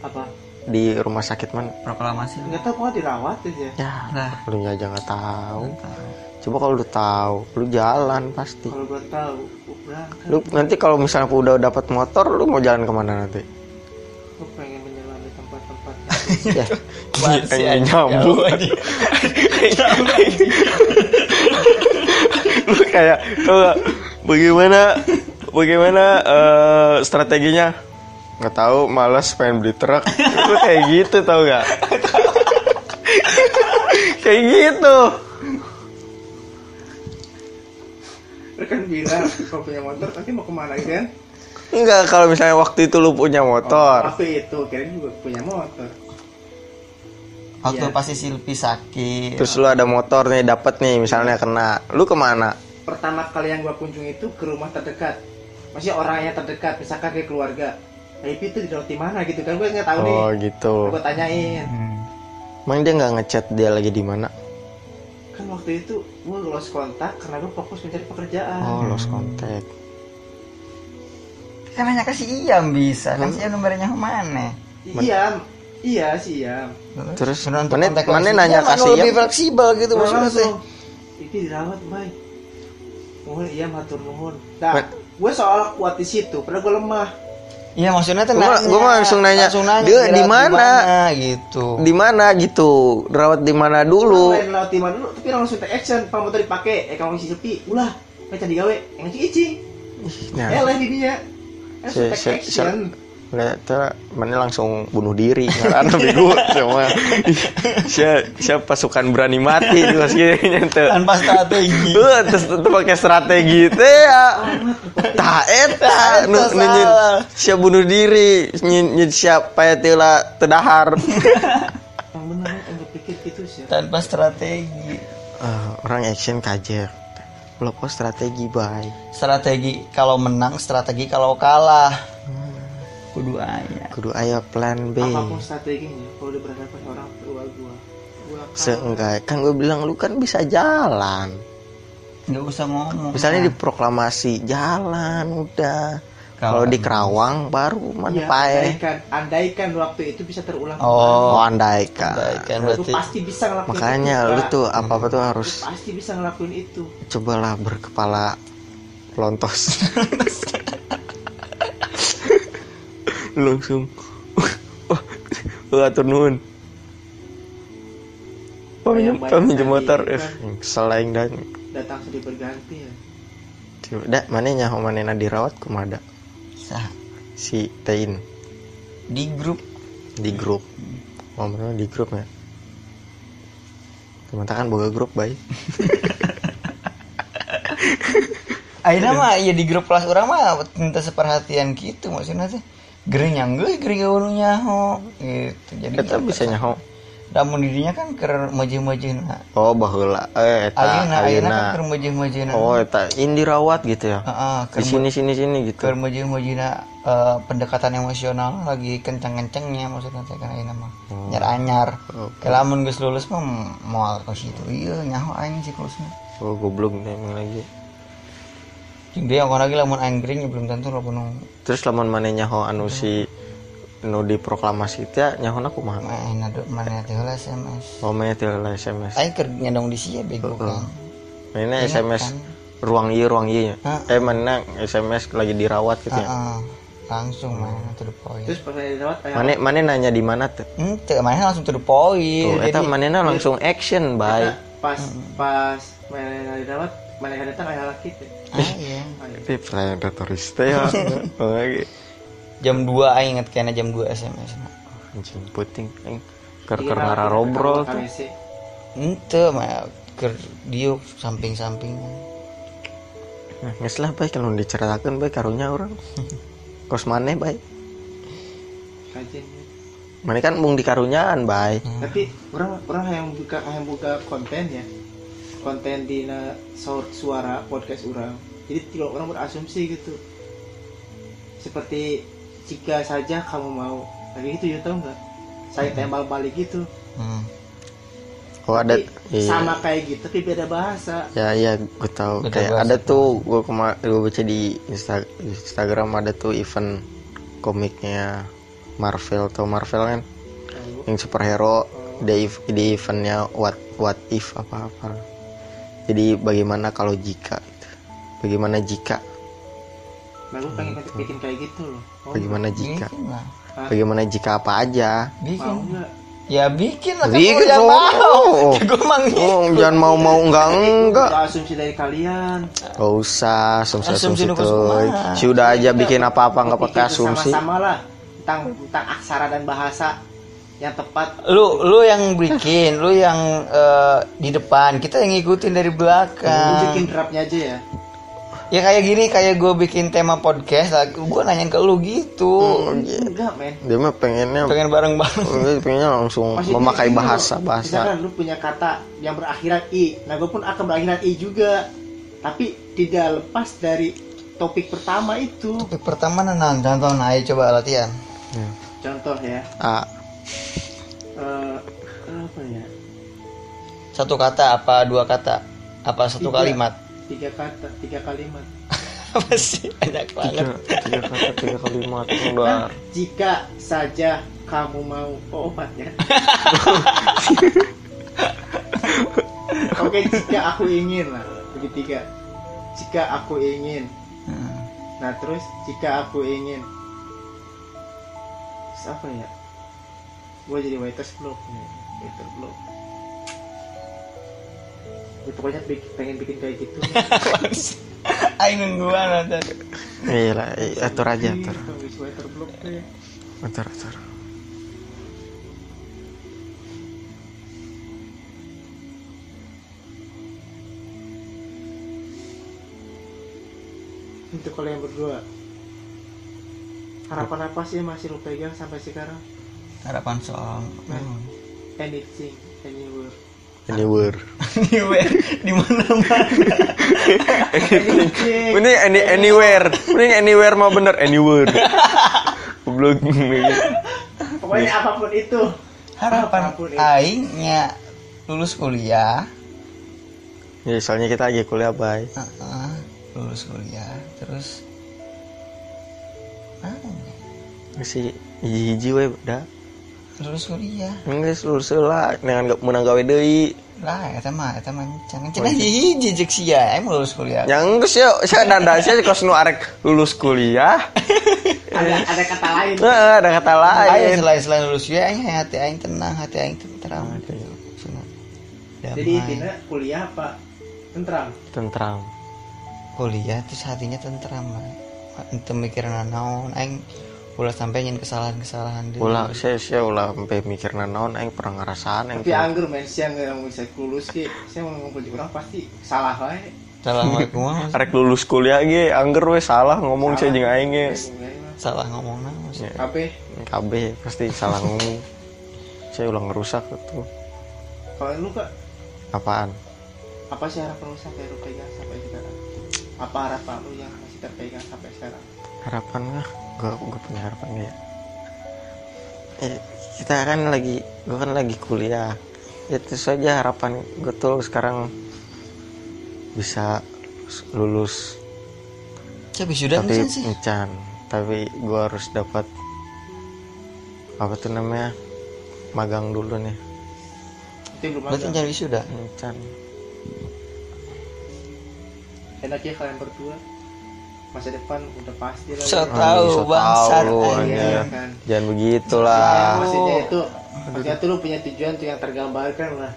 apa? Di rumah sakit mana? Proklamasi. nggak tahu pokoknya dirawat aja. Ya. Nah, lu aja nggak tahu coba kalau lu tahu lu jalan pasti. Kalau gue tahu lu nanti kalau misalnya udah dapat motor lu mau jalan ke mana nanti? Gue pengen menyelami tempat-tempat *laughs* ya kayak anjing? nyambung anjing. *laughs* lu kayak gak, bagaimana bagaimana eh, strateginya? Nggak tahu malas pengen beli truk. Lu kayak gitu tau gak *laughs* kayak gitu kan bilang kalau punya motor nanti mau ke mana gitu kan? Enggak kalau misalnya waktu itu lu punya motor. Waktu itu kira juga punya motor. Waktu Iya. pasti Silvi sakit. terus lu ada motor nih dapat nih misalnya kena. Lu ke mana? Pertama kali yang gue kunjungi itu ke rumah terdekat. Maksudnya orang yang terdekat misalkan ke keluarga. IP itu dirawat di mana gitu kan gue nggak tahu nih. oh gitu. Gue tanyain. Hmm. emang dia nggak ngechat dia lagi di mana kan waktu itu gue lost kontak karena gue fokus mencari pekerjaan oh lost contact Kan hanya kasih Iam bisa. Kan sih nomornya mana? iya iya sih iya Terus, Untuk mana- kontak mana nanya Ya, kasih mana lebih Iam? fleksibel gitu maksudnya teh. langsung IP dirawat baik mohon iya matur nuhun nah gue soal kuat di situ padahal gue lemah Iya maksudnya tuh Gua- nanya. gua mah langsung nanya, Langsung nanya. "Dia di mana?" gitu. di mana gitu rawat di mana Dulu. dulu lain laut timah dulu tapi langsung take action pak motor dipakai eh kamu isi sepi ulah kaca digawe yang ngecing icing nah eh lain didinya langsung Si- take action ternyata mana langsung bunuh diri karena bego sama siapa siapa pasukan berani mati itu kayaknya tuh Tanpa strategi. Lu terus terus pakai strategi teh ya. Tah eta nu nu nyi- siap bunuh diri siapa ya tila tedahar. yang benar yang berpikir gitu sih Tanpa strategi. Ah, orang action kajer. Kok strategi bye. Strategi kalau menang, strategi kalau kalah. Kudu aya. Kudu aya plan B. apa pun strateginya kalau udah berhadapan orang tua gua gua akan Seenggak kan gue bilang lu kan bisa jalan. Nggak usah ngomong. Misalnya di proklamasi jalan udah. Kalau di Kerawang baru mana pae. andaikan, andaikan waktu itu bisa terulang Oh, Oh, andaikan. kan kembali. lu berarti pasti bisa ngelakuin Makanya itu, lu tuh apa-apa tuh Lu harus pasti bisa ngelakuin itu cobalah berkepala lontos. *laughs* Langsung. Atur nuhun. Paminjem tadi motor. Eh, selain dan datang sedih berganti ya da mana nyaho manena dirawat kumada sah. si Tein di grup di grup. Oh, mana di grup ya? teman kan boga grup baik *laughs* Akhirnya mah ya di grup kelas orang mah minta seperhatian gitu maksudnya teh gering gue gering gaul nyaho gitu. Jadi kita bisa nyaho. Namun dirinya kan ker na oh baheula eh eta ayeuna ayeuna kan ker maju-maju na oh eta ini dirawat gitu ya? Heeh, di sini sini sini gitu. ker maju-maju na eh, pendekatan emosional lagi kenceng-kencengnya maksudnya teh kan ayeuna mah. Nyar anyar Oke. Kalau lamun geus lulus mah mau ke situ. Iya nyaho aing siklusna oh goblok nih lagi dia orang lagi lamun ya belum tentu lo penuh terus lamun mana nyaho anu si nu diproklamasi teh nyaho aku mah main ada mana teh heula SMS oh main teh lah SMS aing keur nyandong di sia bego kan. Mainnya Ingat SMS kan? ruang iya ruang iya eh mana SMS lagi dirawat gitu ya Heeh. langsung main to the point. Terus pas dirawat kayak mana mana nanya di mana tuh ente mana langsung to the point. Tuh, eta manena langsung action bye pas pas mana dirawat mana yang datang ayah laki teh ah, iya. Tapi predatoris teh ya. *laughs* Oh, lagi. jam 2 aing inget kayaknya jam 2 SMS. Anjing puting aing ker ker robrol tuh. Ente mah keur diuk samping-samping Nah, geus lah bae kalau diceritakeun bae karunya orang. *laughs* Kos maneh bae. kajian Mana kan mung di karunyaan bae. tapi orang orang yang buka yang buka konten ya konten di suara podcast orang. Jadi tidak orang berasumsi gitu. Seperti jika saja kamu mau. Lagi gitu ya tau nggak? Saya tembak balik gitu. Hmm. Oh ada Tapi iya. sama kayak gitu tapi beda bahasa. Ya iya gue tahu. Beda kayak bahasa. ada tuh gue kemarin gue baca di Insta- Instagram ada tuh event komiknya Marvel. Atau Marvel kan? Yang superhero. Di, ev- di eventnya what what if apa apa jadi bagaimana kalau jika gitu. bagaimana jika? Gue pengen bikin kayak gitu loh. Mau bagaimana jika? lah. Bagaimana jika apa aja? Mau bikin nggak? Ya bikin lah kan Bikin, gua yang oh. mau. Gue mang oh *laughs* jangan mau mau enggak enggak Itu asumsi dari kalian. Gak usah asumsi Asumsi asumsi nu tuh kumaha. si udah aja bikin apa apa nggak pakai asumsi. sama-sama lah tentang tentang aksara dan bahasa yang tepat. Lu lu yang bikin lu yang eh, di depan. Kita yang ngikutin dari Lu belakang bikin draftnya aja ya. Ya kayak gini kayak gue bikin tema podcast lah. Gue nanyain ke lu gitu. Enggak men. Dia mah pengennya pengen bareng bareng dia pengennya langsung Maksudnya memakai bahasa bahasa misalkan lu punya kata yang berakhiran i. Nah gue pun akan berakhiran i juga. Tapi tidak lepas dari topik pertama itu. Topik pertama nenang contoh nah ayo coba latihan. Ya. contoh ya. Ah eh apa ya? Satu kata apa dua kata? Apa satu Tiga. kalimat? Tiga kata tiga kalimat. *laughs* Apa sih? Banyak banget tiga tiga kata tiga kalimat *laughs* Kan, udah jika saja kamu mau oh, obatnya *laughs* oke jika aku ingin lah begitu jika aku ingin. Hmm. Nah terus jika aku ingin. Terus apa ya? Gue jadi waiters blog nih Waiter blog. Ya, pokoknya pengen bikin kayak gitu. *laughs* Ayo nungguan nanti iya lah iya, atur aja atur. waiter blog tuh ya atur atur. Untuk kalian berdua Harapan apa sih yang masih lu pegang sampai sekarang? Harapan soal Hmm. Anything, anywhere. Anywhere. Anywhere. *laughs* Di mana mana *laughs* ini any, anywhere. ini anywhere mah bener anywhere. Goblok. Pokoknya apa pun itu. Harapan Apa pun aingnya lulus kuliah. Ya soalnya kita lagi kuliah bay. Heeh, lulus kuliah. Terus ah, si hiji hiji we udah lulus kuliah. Enggak lulus lah. Dengan gak menang gawe deui lah eta mah eta mah can can hiji jeung sia aing mau lulus kuliah. Yang geus ya saya dada saya kos nu arek lulus kuliah. *laughs* Ada, ada kata lain. Heeh, ada kata aing lain. selain selain lulus kuliah aing hati aing tenang hati aing tentram Cenah. Jadi intinya kuliah apa? Tentram ulah sampai nyen kesalahan-kesalahan dia ulah saya saya ulah sampai mikir naon aing pernah ngerasaan aing tapi anggur men siang nggak bisa lulus ki saya mau ngumpul di orang pasti salah wae. Assalamualaikum Mas. arek lulus kuliah ge angger we salah ngomong saya jeung aing ge. Salah ngomong nah Mas. Ya, apa KB pasti salah ngomong. Saya ulang ngerusak tuh kalau lu kak? Apaan? Apa sih harapan lu sampai lu pegang sampai sekarang? Apa harapan lu yang masih terpegang sampai sekarang harapan nggak gue gue punya harapan ya. Eh, kita kan lagi gue kan lagi kuliah. Ya itu saja harapan gue tuh sekarang bisa lulus. Siapa sudah tapi sih? encan tapi gue harus dapat apa tuh namanya magang dulu nih. Itu yang belum berarti jangan wisuda? Encan. Enak ya kalian berdua masa depan udah pasti lah. So ya. tahu so bangsat. Iya. Kan? Jangan begitulah. maksudnya itu maksudnya tuh lu punya tujuan tuh yang tergambarkan lah.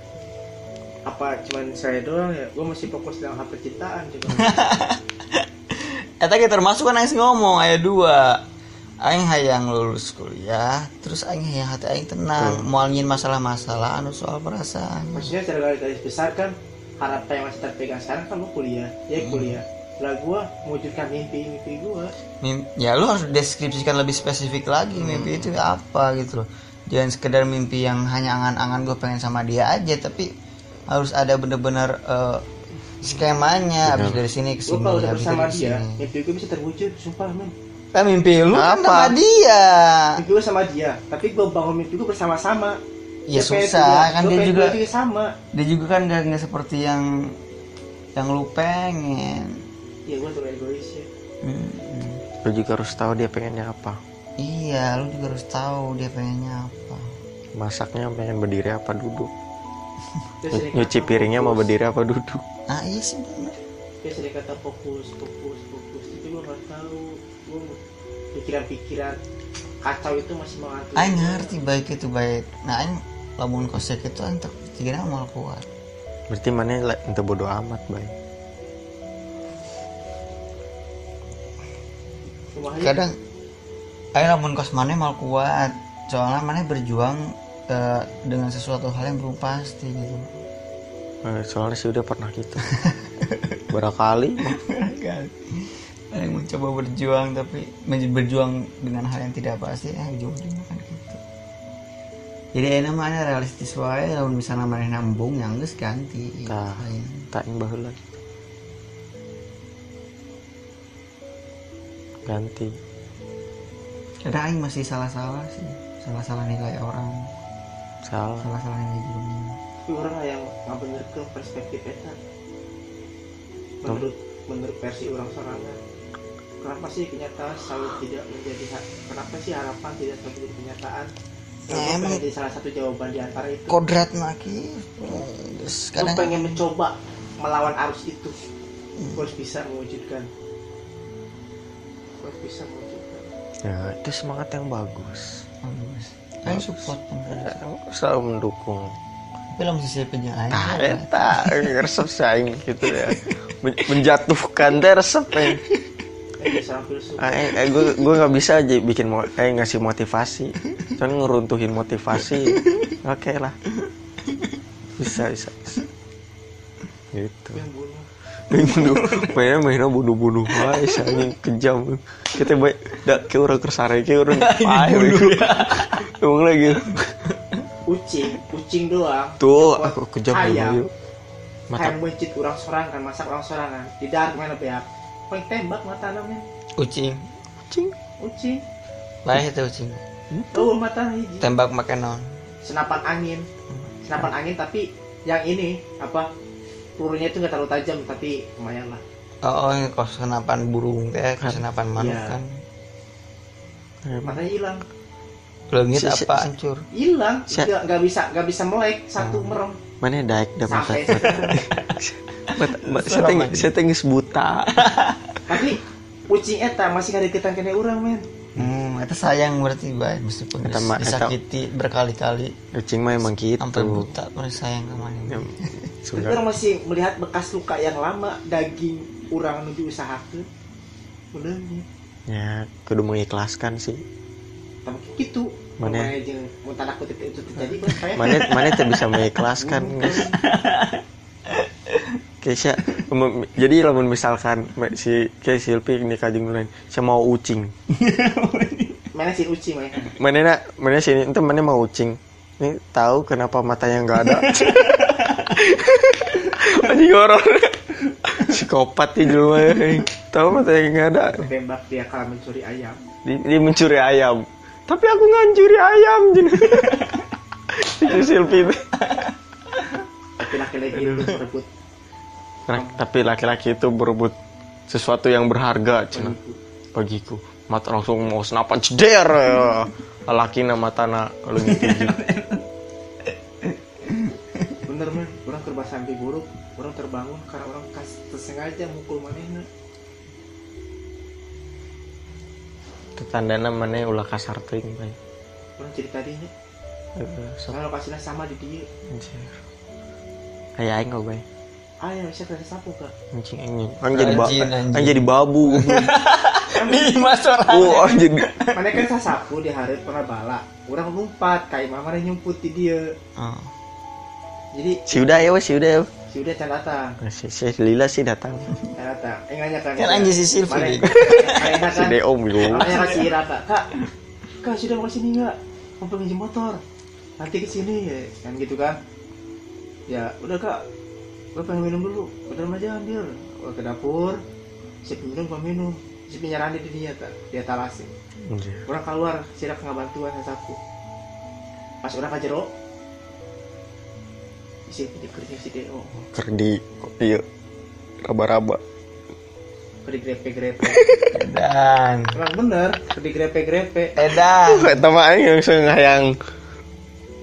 Apa cuman saya doang ya? Gue masih fokus dengan hal percintaan juga. *laughs* Eh tadi termasuk kan aing ngomong ayat dua. Aing hayang lulus kuliah Terus aing hayang hati aing tenang. Mau nyin masalah-masalah anu soal perasaan. Maksudnya secara garis besar kan harapan yang masih terpegang sekarang kan lu kuliah. Ya kuliah lah gue mewujudkan mimpi mimpi gue Mim- Ya lu harus deskripsikan lebih spesifik lagi Mimpi itu apa gitu loh. Jangan sekedar mimpi yang hanya angan-angan gue pengen sama dia aja Tapi harus ada bener-bener eh, skemanya. Habis dari sini ke gue sini kalau udah Habis bersama dari dia sini. mimpi gue bisa terwujud sumpah men. Eh mimpi lu kan Apa? sama dia. Mimpi gue sama dia tapi gue bangun mimpi gue bersama-sama. Ya Dia susah kan dia juga sama. dia juga kan gak, nggak seperti yang yang lu pengen ya gue terlalu egois ya Hmm, lu juga harus tahu dia pengennya apa. Iya lu juga harus tahu dia pengennya apa. Masaknya pengen berdiri apa duduk? *laughs* Nyuci piringnya mau fokus. berdiri apa duduk? Ah iya sih bener. Dia sering kata fokus fokus fokus. Itu gue nggak tahu. Gue pikiran-pikiran kacau itu masih mengatur. Aing ngerti baik itu baik. Nah Aing lamun kosek itu tak tiga mal kuat. Berarti mana ente bodoh amat bay kadang Aing lamun kos mana mal kuat. Soalnya mana berjuang eh, dengan sesuatu hal yang belum pasti gitu. Eh, soalnya sih udah pernah gitu. *laughs* Berapa kali kan Aing mencoba berjuang tapi berjuang dengan hal yang tidak pasti eh ujung-ujungnya kan gitu. Jadi enak mana realistis wae lamun misalnya mana nambung yang geus ganti Tah. Lain. tak yang baheula ganti. Kadang aing masih salah-salah sih. Salah-salah nilai orang. Salah. Salah-salah nilai dunia orang yang nggak bener ke perspektif eta menurut menurut versi orang sorangan kenapa sih kenyataan selalu tidak menjadi kenapa sih harapan tidak selalu menjadi kenyataan Ya, emang- jadi salah satu jawaban di antara itu? kodrat maki terus gue kadang pengen mencoba melawan arus itu. Gue harus bisa mewujudkan harus bisa mewujudkan ya itu semangat yang bagus bagus aing support bener. selalu mendukung film sisi penja aing Nah, eta resep saing gitu ya. Men- Menjatuhkan teh resep eh. kayak seorang filsuf Eh, gue gue nggak bisa aja bikin mo eh ngasih motivasi. Cuman ngeruntuhin motivasi. Oke lah. Bisa bisa. bisa. Gitu. Bunuh. Bunuh, mainnya mainnya bunuh-bunuh. Wae anjing kejam. Kita baik. Dak ke orang kersare ke orang *laughs* pae. Emang lagi. kucing kucing doang. Tuh, aku kejam ayam. dulu. Mata. Kayak mencit orang sorangan masak orang sorangan darat mana beak paling tembak mata namanya kucing. Kucing. kucing. Lah itu kucing. Oh mata hiji. Tembak makan non. Senapan angin. Senapan angin tapi yang ini apa pelurunya itu nggak terlalu tajam tapi lumayan lah. Oh, oh ini kos senapan burung teh kos senapan manuk Iya. kan. Matanya hilang. Leungit Si- si- apa hancur? hilang. Si- nggak nggak bisa nggak bisa melek. Satu merem. Mana daek dah mata. *laughs* saya tengis saya tengis buta. *laughs* tapi kucing eta masih ada deketan kena orang men. Hmm itu sayang berarti bay meskipun disakiti berkali-kali. Kucing mah emang gitu. sampai buta pun sayang ke mana Ya, tapi orang masih melihat bekas luka yang lama daging orang menuju usahakan udah nih Ya, kudu mengikhlaskan sih. tapi gitu Mana? Jeung mun tanda kutip itu terjadi mana mana bisa mengikhlaskan *laughs* guys Keisha, em- jadi lamun misalkan si kayak Silpi nikah jeung lain, saya mau ucing. *laughs* mana si uci mah Mana nak, mana sini mana mau ucing. Ini tahu kenapa matanya nggak ada. *laughs* Anjing horor. Psikopat di dulu Tahu matanya nggak ada. tembak dia kalau mencuri ayam Dia, dia mencuri ayam. Tapi aku nggak mencuri ayam. Itu Silpi itu. tapi laki-laki itu berebut Laki- Tapi laki-laki itu berebut sesuatu yang berharga, cina. bagiku mata langsung mau senapan ceder ya. laki nama tanah kalau gitu *laughs* bener mah orang terbah sampai buruk orang terbangun karena orang kas tersengaja mukul manehna. Itu tandana mana ulah kasar ting bay orang cerita sok. Kalau lokasinya sama di dia. Anjir. Kayak aing kok bay ayah bisa kerja sapu kak? Anjing anjing. Aing jadi ba Anjing, anjing. Aing jadi babu. Nih mas orang. oh jadi mana kan saya sapu di hari pernah bala orang lompat kayak mama nyumput di dia. Oh. Jadi si udah ya wes si udah ya. Si udah can datang. Nah, si, si Lila sih datang. Can datang. Eh nanya kan Kan anjing si Silvi. *laughs* Si kan Deo yo Makanya kasih rata kak. Kak sudah mau ke sini nggak? Mau pinjam motor. Nanti ke sini ya. Kan gitu kan. Ya udah kak. Gue pengen minum dulu. Udah aja ambil. Gua ke dapur. Si minum gua minum. Si penyerahan di dia tak dia talasin Anjir. orang keluar sirak nggak bantuan sapu pas orang ke di kerja si Deo kerdi iya raba-raba. Ke di grepe grepe Dan. orang bener ke di grepe grepe Edan. Eta mah aing langsung hayang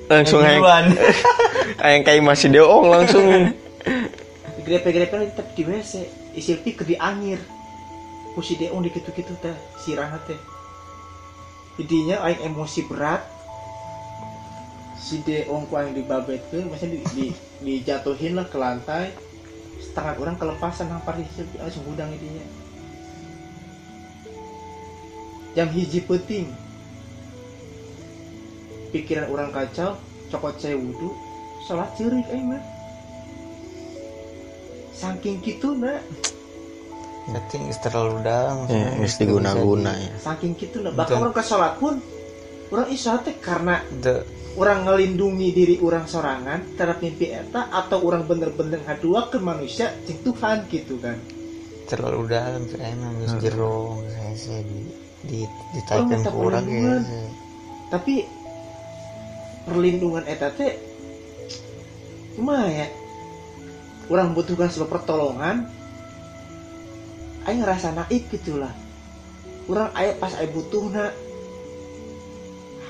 langsung hayang *laughs* hayang kayak masih deong langsung. Di grepe grepe tetap di WC isi ke di angir ku si Deong di gitu gitu teh sirah teh. Jadinya aing emosi berat si Deong ku aing dibabetkeun maksudnya di, di, dijatuhin lah ke lantai setengah orang kelepasan nampar di langsung gudang jadinya jam hiji peting pikiran orang kacau cokot saya wudhu sholat cerik aing mah. Saking gitu nak. Setting terlalu dalam. ya mesti guna-guna ya saking gitu nah bahkan orang ke sholat pun orang iso teh karena Itu orang ngelindungi diri orang sorangan terhadap mimpi eta atau orang bener-bener ngadua ke manusia cing Tuhan gitu kan. Terlalu dalam sih emang geus jero saya sih di di ditaikkan kurang perlindungan. ya. tapi perlindungan eta teh cuma ya? Orang butuhkan sebuah pertolongan aing ngerasa naik gitulah. Orang ayah pas ayah butuh na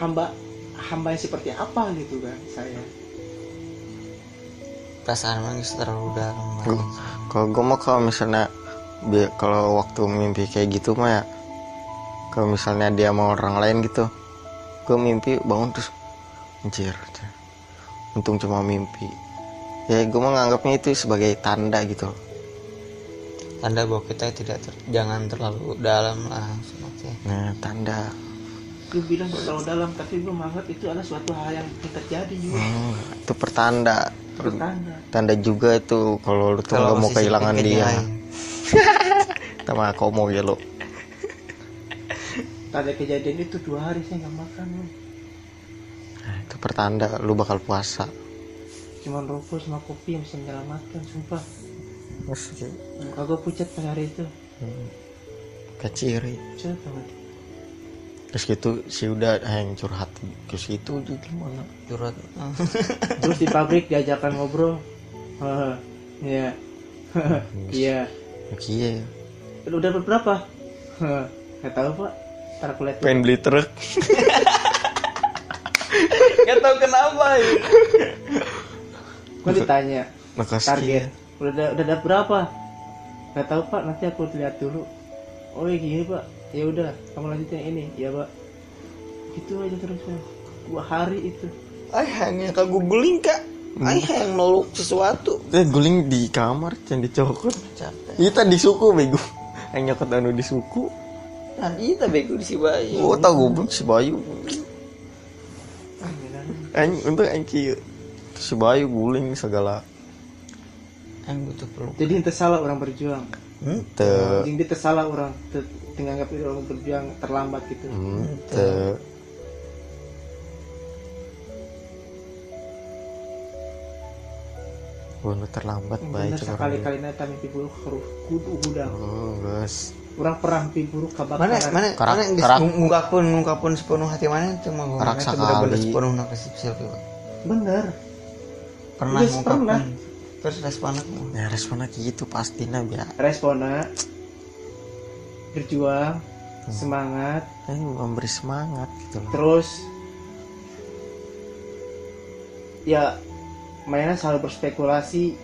hamba hamba yang seperti apa gitu kan saya. Perasaan geus terlalu dalam. Gua- kalau gue mah kalau misalnya kalau waktu mimpi kayak gitu mah ya kalau misalnya dia mau orang lain gitu gue mimpi bangun terus anjir untung cuma mimpi. Ya gue mah nganggapnya itu sebagai tanda gitu. Tanda bahwa kita tidak ter- jangan terlalu dalam lah maksudnya. nah tanda gue bilang terlalu dalam tapi gue menganggap itu adalah suatu hal yang terjadi juga. Hmm, itu pertanda. Bertanda tanda juga itu kalau lu tuh nggak mau kehilangan dia. sama *laughs* komo ya lo tanda kejadian itu dua hari saya nggak makan loh. Nah, itu pertanda lu bakal puasa. Cuman rokok sama kopi yang bisa menyelamatkan sumpah. Terus kagak pucat pas hari itu. Keciri. Pucat banget terus gitu si udah yang curhat ke situ juga gimana? Curhat. *laughs* terus di pabrik diajakan ngobrol. Iya. Iya. Iya. Udah berapa? Nggak tahu pak. Ntar aku lihat pengen beli truk. *laughs* Gak tau kenapa ya. gue ditanya Makasih. target udah ada- udah ada berapa? Nggak tahu pak. Nanti aku lihat dulu. Oh ya gini pak ya udah kamu lanjutin yang ini ya pak gitu aja terus dua hari itu Ay hanya kak googling kak. Ay yang nolok sesuatu. Eh, guling di kamar yang dicokot Capek. Iya tadi di suku bego yang nyokot anu di suku Nah, kita bego di si Bayu. Oh, tau goblok si Bayu. Anjing untuk anjing si Bayu guling segala. Yang butuh peluk. jadi itu salah orang berjuang Hmm? Te jadi itu salah orang menganggap itu orang berjuang terlambat gitu hmm, te Bunuh terlambat baik bener sekali-kali nanti mimpi buruk harus kudu gudang Oh, guys. orang pernah mimpi buruk Mana mana Karak- mana geus karak- ngung- ngungkapun ngungkapun sepenuh hati mana itu mah Karak sekali. sepenuh nak kasih selfie. Pak. bener Pernah ngungkapun. pernah. Terus responnya? Ya responnya gitu pasti nah biar. responnya berjuang Hmm. semangat Eh, memberi semangat gitu loh. terus ya mainnya selalu berspekulasi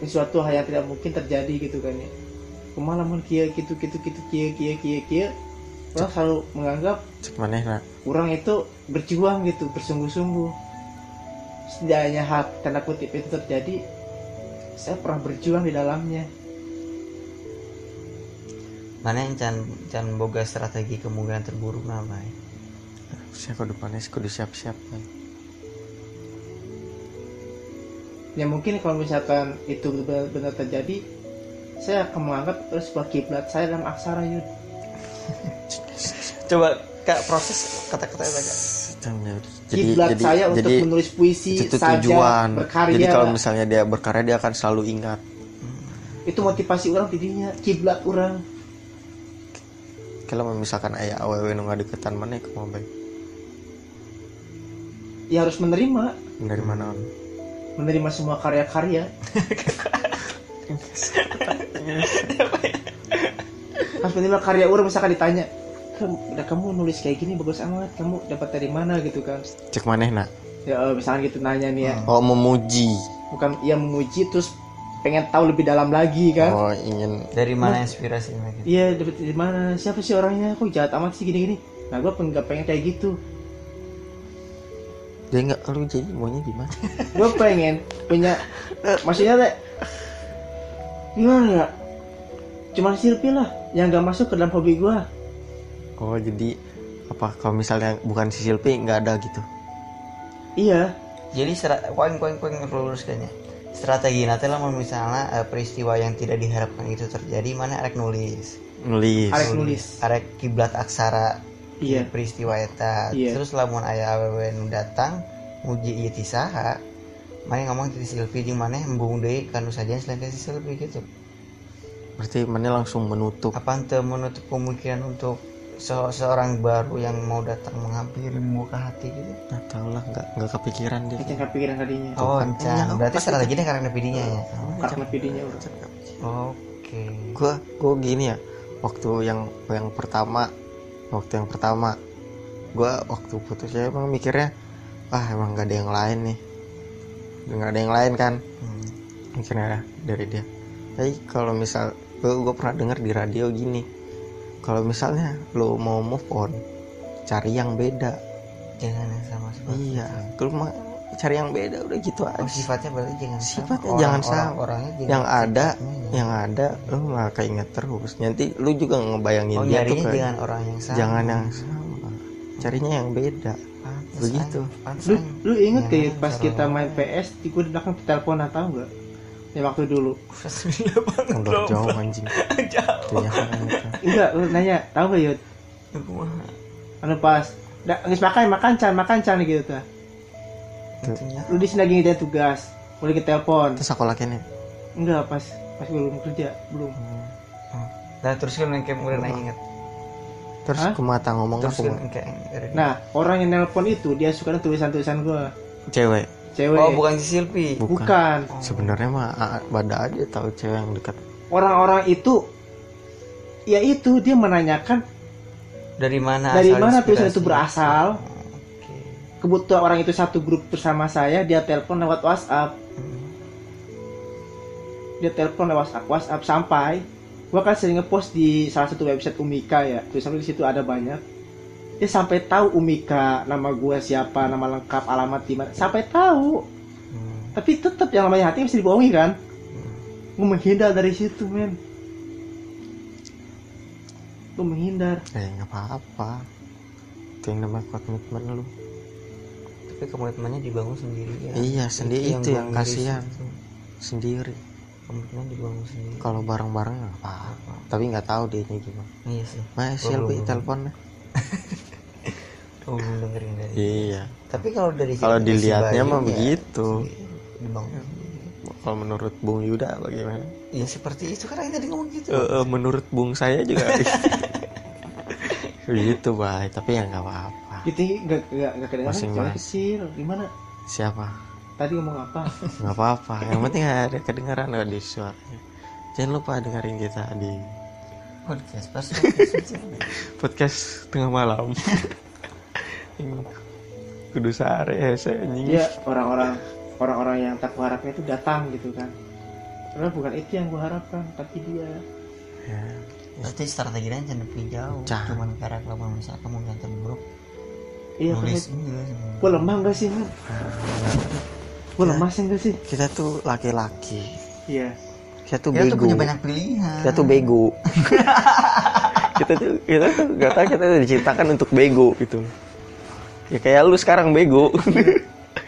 ini suatu hal yang tidak mungkin terjadi gitu kan ya kemalaman kia gitu gitu gitu kia kia kia kia orang selalu menganggap Cek mana nah. orang itu berjuang gitu bersungguh-sungguh setidaknya hak tanda kutip itu terjadi saya pernah berjuang di dalamnya Mana yang can can boga strategi kemungkinan terburuk nama ya? Saya ke depannya sih kudu siap-siap kan. ya mungkin kalau misalkan itu benar-benar terjadi saya akan menganggap itu sebuah kiblat saya dalam aksara yud *laughs* Coba kak proses kata-kata itu kak. kiblat saya untuk jadi menulis puisi itu saja tujuan. berkarya Jadi kalau misalnya dia berkarya dia akan selalu ingat. itu motivasi orang dirinya kiblat orang Kalau misalkan ayah awewe nu ngadeketan mana kumaha baik. ya harus menerima Dari mana on? menerima semua karya-karya harus menerima karya orang misalkan ditanya udah kamu nulis kayak gini bagus amat kamu dapat dari mana gitu kan Cek mana nak? ya eh, misalkan gitu nanya nih ya Oh memuji. bukan ia memuji terus pengen tahu lebih dalam lagi kan Oh ingin Dari mana inspirasinya gitu? iya dapat dari mana siapa sih orangnya kok jahat amat sih gini-gini nah gue pengen pengen kayak gitu dia nggak lu jadi maunya gimana? *laughs* gue pengen punya maksudnya teh gimana ya cuman silpi lah yang gak masuk ke dalam hobi gue Oh jadi apa kalau misalnya bukan si Silpi nggak ada gitu? iya Jadi serat koin koin koin luruskannya. Strategi nanti lah misalnya eh, peristiwa yang tidak diharapkan itu terjadi mana arek nulis. Nulis. arek nulis Arek kiblat aksara iya di peristiwa eta. Iya. Terus lamun aya awewe nu datang muji ieu ti saha. Mana ngomong ti Silvi jeung mana embung deui kanu sajian selain ti Silvi gitu. Berarti mana langsung menutup. Apa ente menutup kemungkinan untuk se- seorang baru yang mau datang menghampiri muka hati gitu? Nah tau lah nggak nggak kepikiran dia. Yang kepikiran tadinya Oh, kan, encan. berarti pasti strateginya karena videonya ya. karena videonya udah Oke. Gua gua gini ya. Waktu yang yang pertama waktu yang pertama gua waktu putusnya emang mikirnya ah emang nggak ada yang lain nih nggak ada yang lain kan Hmm. mikirnya dari dia tapi kalau misal gue pernah dengar di radio gini kalau misalnya lo mau move on cari yang beda Jangan yang sama seperti iya kalau mah cari yang beda udah gitu Oh, aja sifatnya berarti jangan Sifatnya sama. jangan Orang- sama. orang- orangnya jangan yang ada ya. yang ada lo malah keinget terus nanti lu juga ngebayangin oh dia tuh kayak jangan orang yang sama jangan yang sama carinya yang beda Pantes, begitu. Lu lu inget kayak pas kita main. PS di gue di belakang telepon tahu nggak ya waktu dulu. Gila banget, udah jauh anjing. *laughs* Jauh. Tuh, enggak lu nanya tahu nggak yud? Ya, anu pas nggak makan makan can makan can gitu ta Itunya. lu di sini lagi ngerjain tugas boleh ke telepon. Terus aku lakinya enggak pas pas gue belum kerja belum. Nah, terus kan yang kayak udah nanya. Inget. terus Hah? aku mata ngomong Terus aku kan kayak nah orang yang nelpon itu dia suka tulisan tulisan gue cewek cewek Oh, bukan si Silpi. bukan, bukan sebenarnya mah ah, pada aja tahu cewek yang dekat orang-orang itu ya itu dia menanyakan Dari mana Dari asal mana tulisan itu berasal? Oh, Oke. kebetulan orang itu satu grup bersama saya dia telepon lewat WhatsApp Hmm. dia telepon lewat WhatsApp, WhatsApp sampai gua kan sering ngepost di salah satu website Umika ya tulisan di situ ada banyak dia sampai tahu Umika nama gua siapa nama lengkap alamat di mana. Sampai tahu. Hmm. tapi tetap yang namanya hati mesti dibohongi kan? Hmm. gue menghindar dari situ men. Lu menghindar. Eh nggak apa-apa. Itu yang namanya komitmen lu. Tapi komitmennya dibangun sendiri ya. Iya sendiri itu yang gua miris kasihan. itu. sendiri. Komitmen dibangun sendiri. Kalau bareng-bareng nggak apa-apa. Tapi nggak tahu dia ini gimana. Iya sih. Masih lebih teleponnya *laughs* oh belum dengerin dari iya. Tapi kalau dari Kalau dilihatnya mah ya, begitu. dibangun kalau menurut Bung Yuda bagaimana? Ya seperti itu kan tadi ngomong gitu. Eh, eh, menurut Bung saya juga. *laughs* Begitu baik tapi ya nggak apa-apa. Gitu nggak nggak nggak cewek kecil gimana siapa? Tadi ngomong apa? Nggak apa-apa. Yang penting ada kedengaran nggak di suaranya. Jangan lupa dengerin kita di podcast pas podcast. *laughs* podcast tengah malam *laughs* kudu sare hese anjing. Ya orang-orang orang-orang yang tak harapnya itu datang gitu kan. Karena bukan itu yang gue harapkan tapi dia. Ya, Berarti strateginya jangan lebih jauh. Jangan. cuman karena kalau misalnya kamu ngantar grup iya nulis gue lemah gak sih man gue lemah sih gak sih? kita tuh laki-laki. Iya. Kita tuh kita tuh bego. punya banyak pilihan. Kita tuh bego. *laughs* Kita tuh kita tuh gak tau kita tuh diciptakan untuk bego gitu ya kayak lu sekarang bego. *laughs*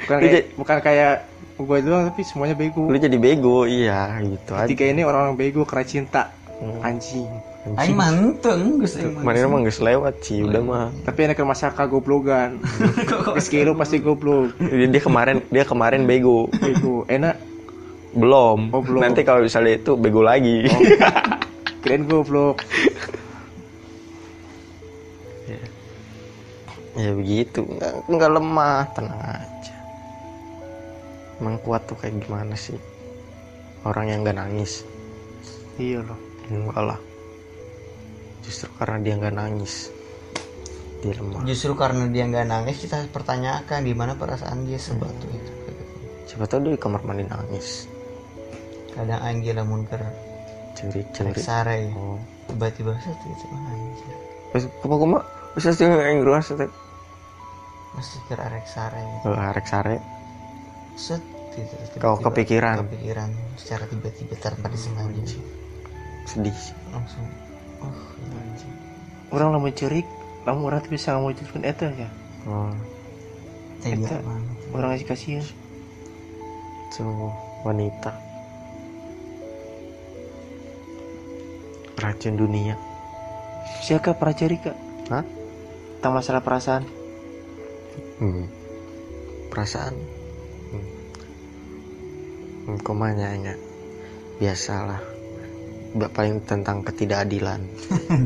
Bukan Lu kayak, jadi- bukan kayak gue doang tapi semuanya bego. Lu jadi bego iya gitu aja. Tiga ini orang-orang bego karena cinta. Hmm. anjing. Aing manteng Gus kemarin emang gak selewat sih udah mah. Tapi enak masa kagoblogan meski *laughs* lu pasti goblok. Dia, dia kemarin dia kemarin bego. Bego. Enak? Belum. Oh, belum. nanti kalau misalnya itu bego lagi. Oh. *laughs* kirain goblok ya begitu. Nggak nggak lemah tenang aja. Emang kuat tuh kayak gimana sih? Orang yang nggak nangis. Iya loh. Enggak lah. Justru karena dia nggak nangis. Dia lemah. Justru karena dia nggak nangis kita pertanyakan di mana perasaan dia sebatu itu. Siapa tahu dia di kamar mandi nangis. Kadang Aing dia lamun ker curi. Curi sare oh. Tiba-tiba satu itu anjir Terus kuma kuma bisa sih yang ruas masih ker arek sare. Oh, arek sare? Set gitu, Kau kepikiran? kepikiran. Secara tiba-tiba tanpa disengaja sedih. Langsung oh anjir orang lamun cerik lamun orang tuh bisa ngewujudkan eta ya? Oh. Tega Eta. banget. orang ngasih kasihan. Itu wanita. Racun dunia. Siapa prajari kak? Hah? tentang masalah perasaan hmm. perasaan hmm. hmm. komanya enggak biasalah paling tentang ketidakadilan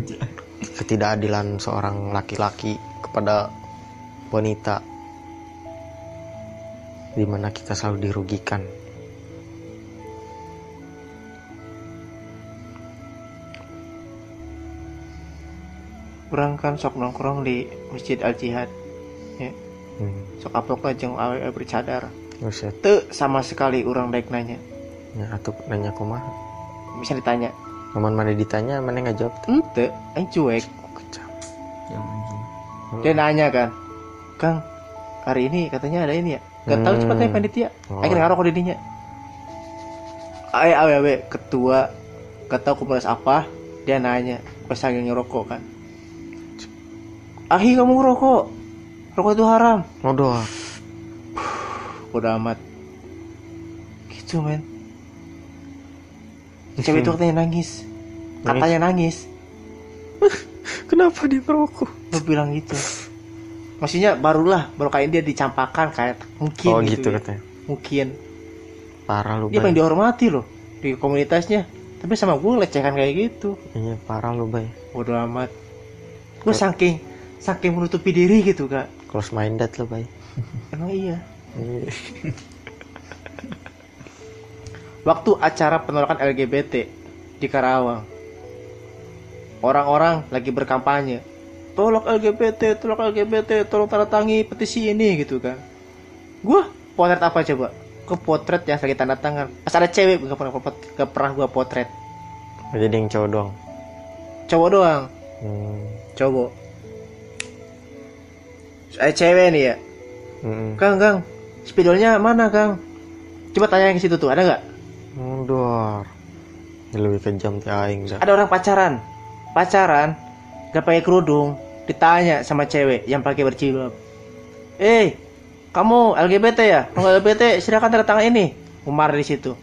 *laughs* ketidakadilan seorang laki-laki kepada wanita di mana kita selalu dirugikan orang kan sok nongkrong di masjid al jihad ya hmm. sok apok jeung awe bercadar. Buset. te sama sekali orang daik nanya. Ya atau nanya kumaha? Bisa ditanya. Namun mana ditanya mana nggak jawab ente aing cuek. Kecam ya anjing. Dia nanya kan kang hari ini katanya ada ini ya? Gak tahu Hmm. cepatnya panitia. Oh. akhirnya ngarok di dinya awe awe awe ketua. Gak tahu komunitas apa. Dia nanya pas lagi ngerokok kan ahi kamu ngerokok rokok itu haram. Modal. udah amat. Gitu men. Cewek itu katanya nangis. Katanya nangis. *laughs* Kenapa dia merokok? lu bilang gitu. Maksudnya barulah baru kayak dia dicampakan kayak mungkin Oh gitu ya. katanya. mungkin. Parah lu dia paling dihormati loh di komunitasnya. Tapi sama gue lecehkan kayak gitu. Iya parah lu bay. bodo amat. Gue saking saking menutupi diri gitu kak Close minded lu bay. *laughs* emang iya Iya. waktu acara penolakan LGBT di Karawang orang-orang lagi berkampanye tolak LGBT tolak LGBT tolong tanda tangi petisi ini gitu kan gua potret apa coba ke potret yang lagi tanda tangan pas ada cewek gak pernah gak pernah gua potret Jadi yang cowok doang. cowok doang Hmm. cowok Ada cewek nih ya Mm-mm. kang kang spidolnya mana kang coba tanya yang ke situ tuh ada nggak Mundur. Ini lebih kejam ti aing dah. ada orang pacaran pacaran gak pakai kerudung ditanya sama cewek yang pakai berjilbab eh kamu LGBT ya kalau LGBT silakan tanda tangan ini Umar di situ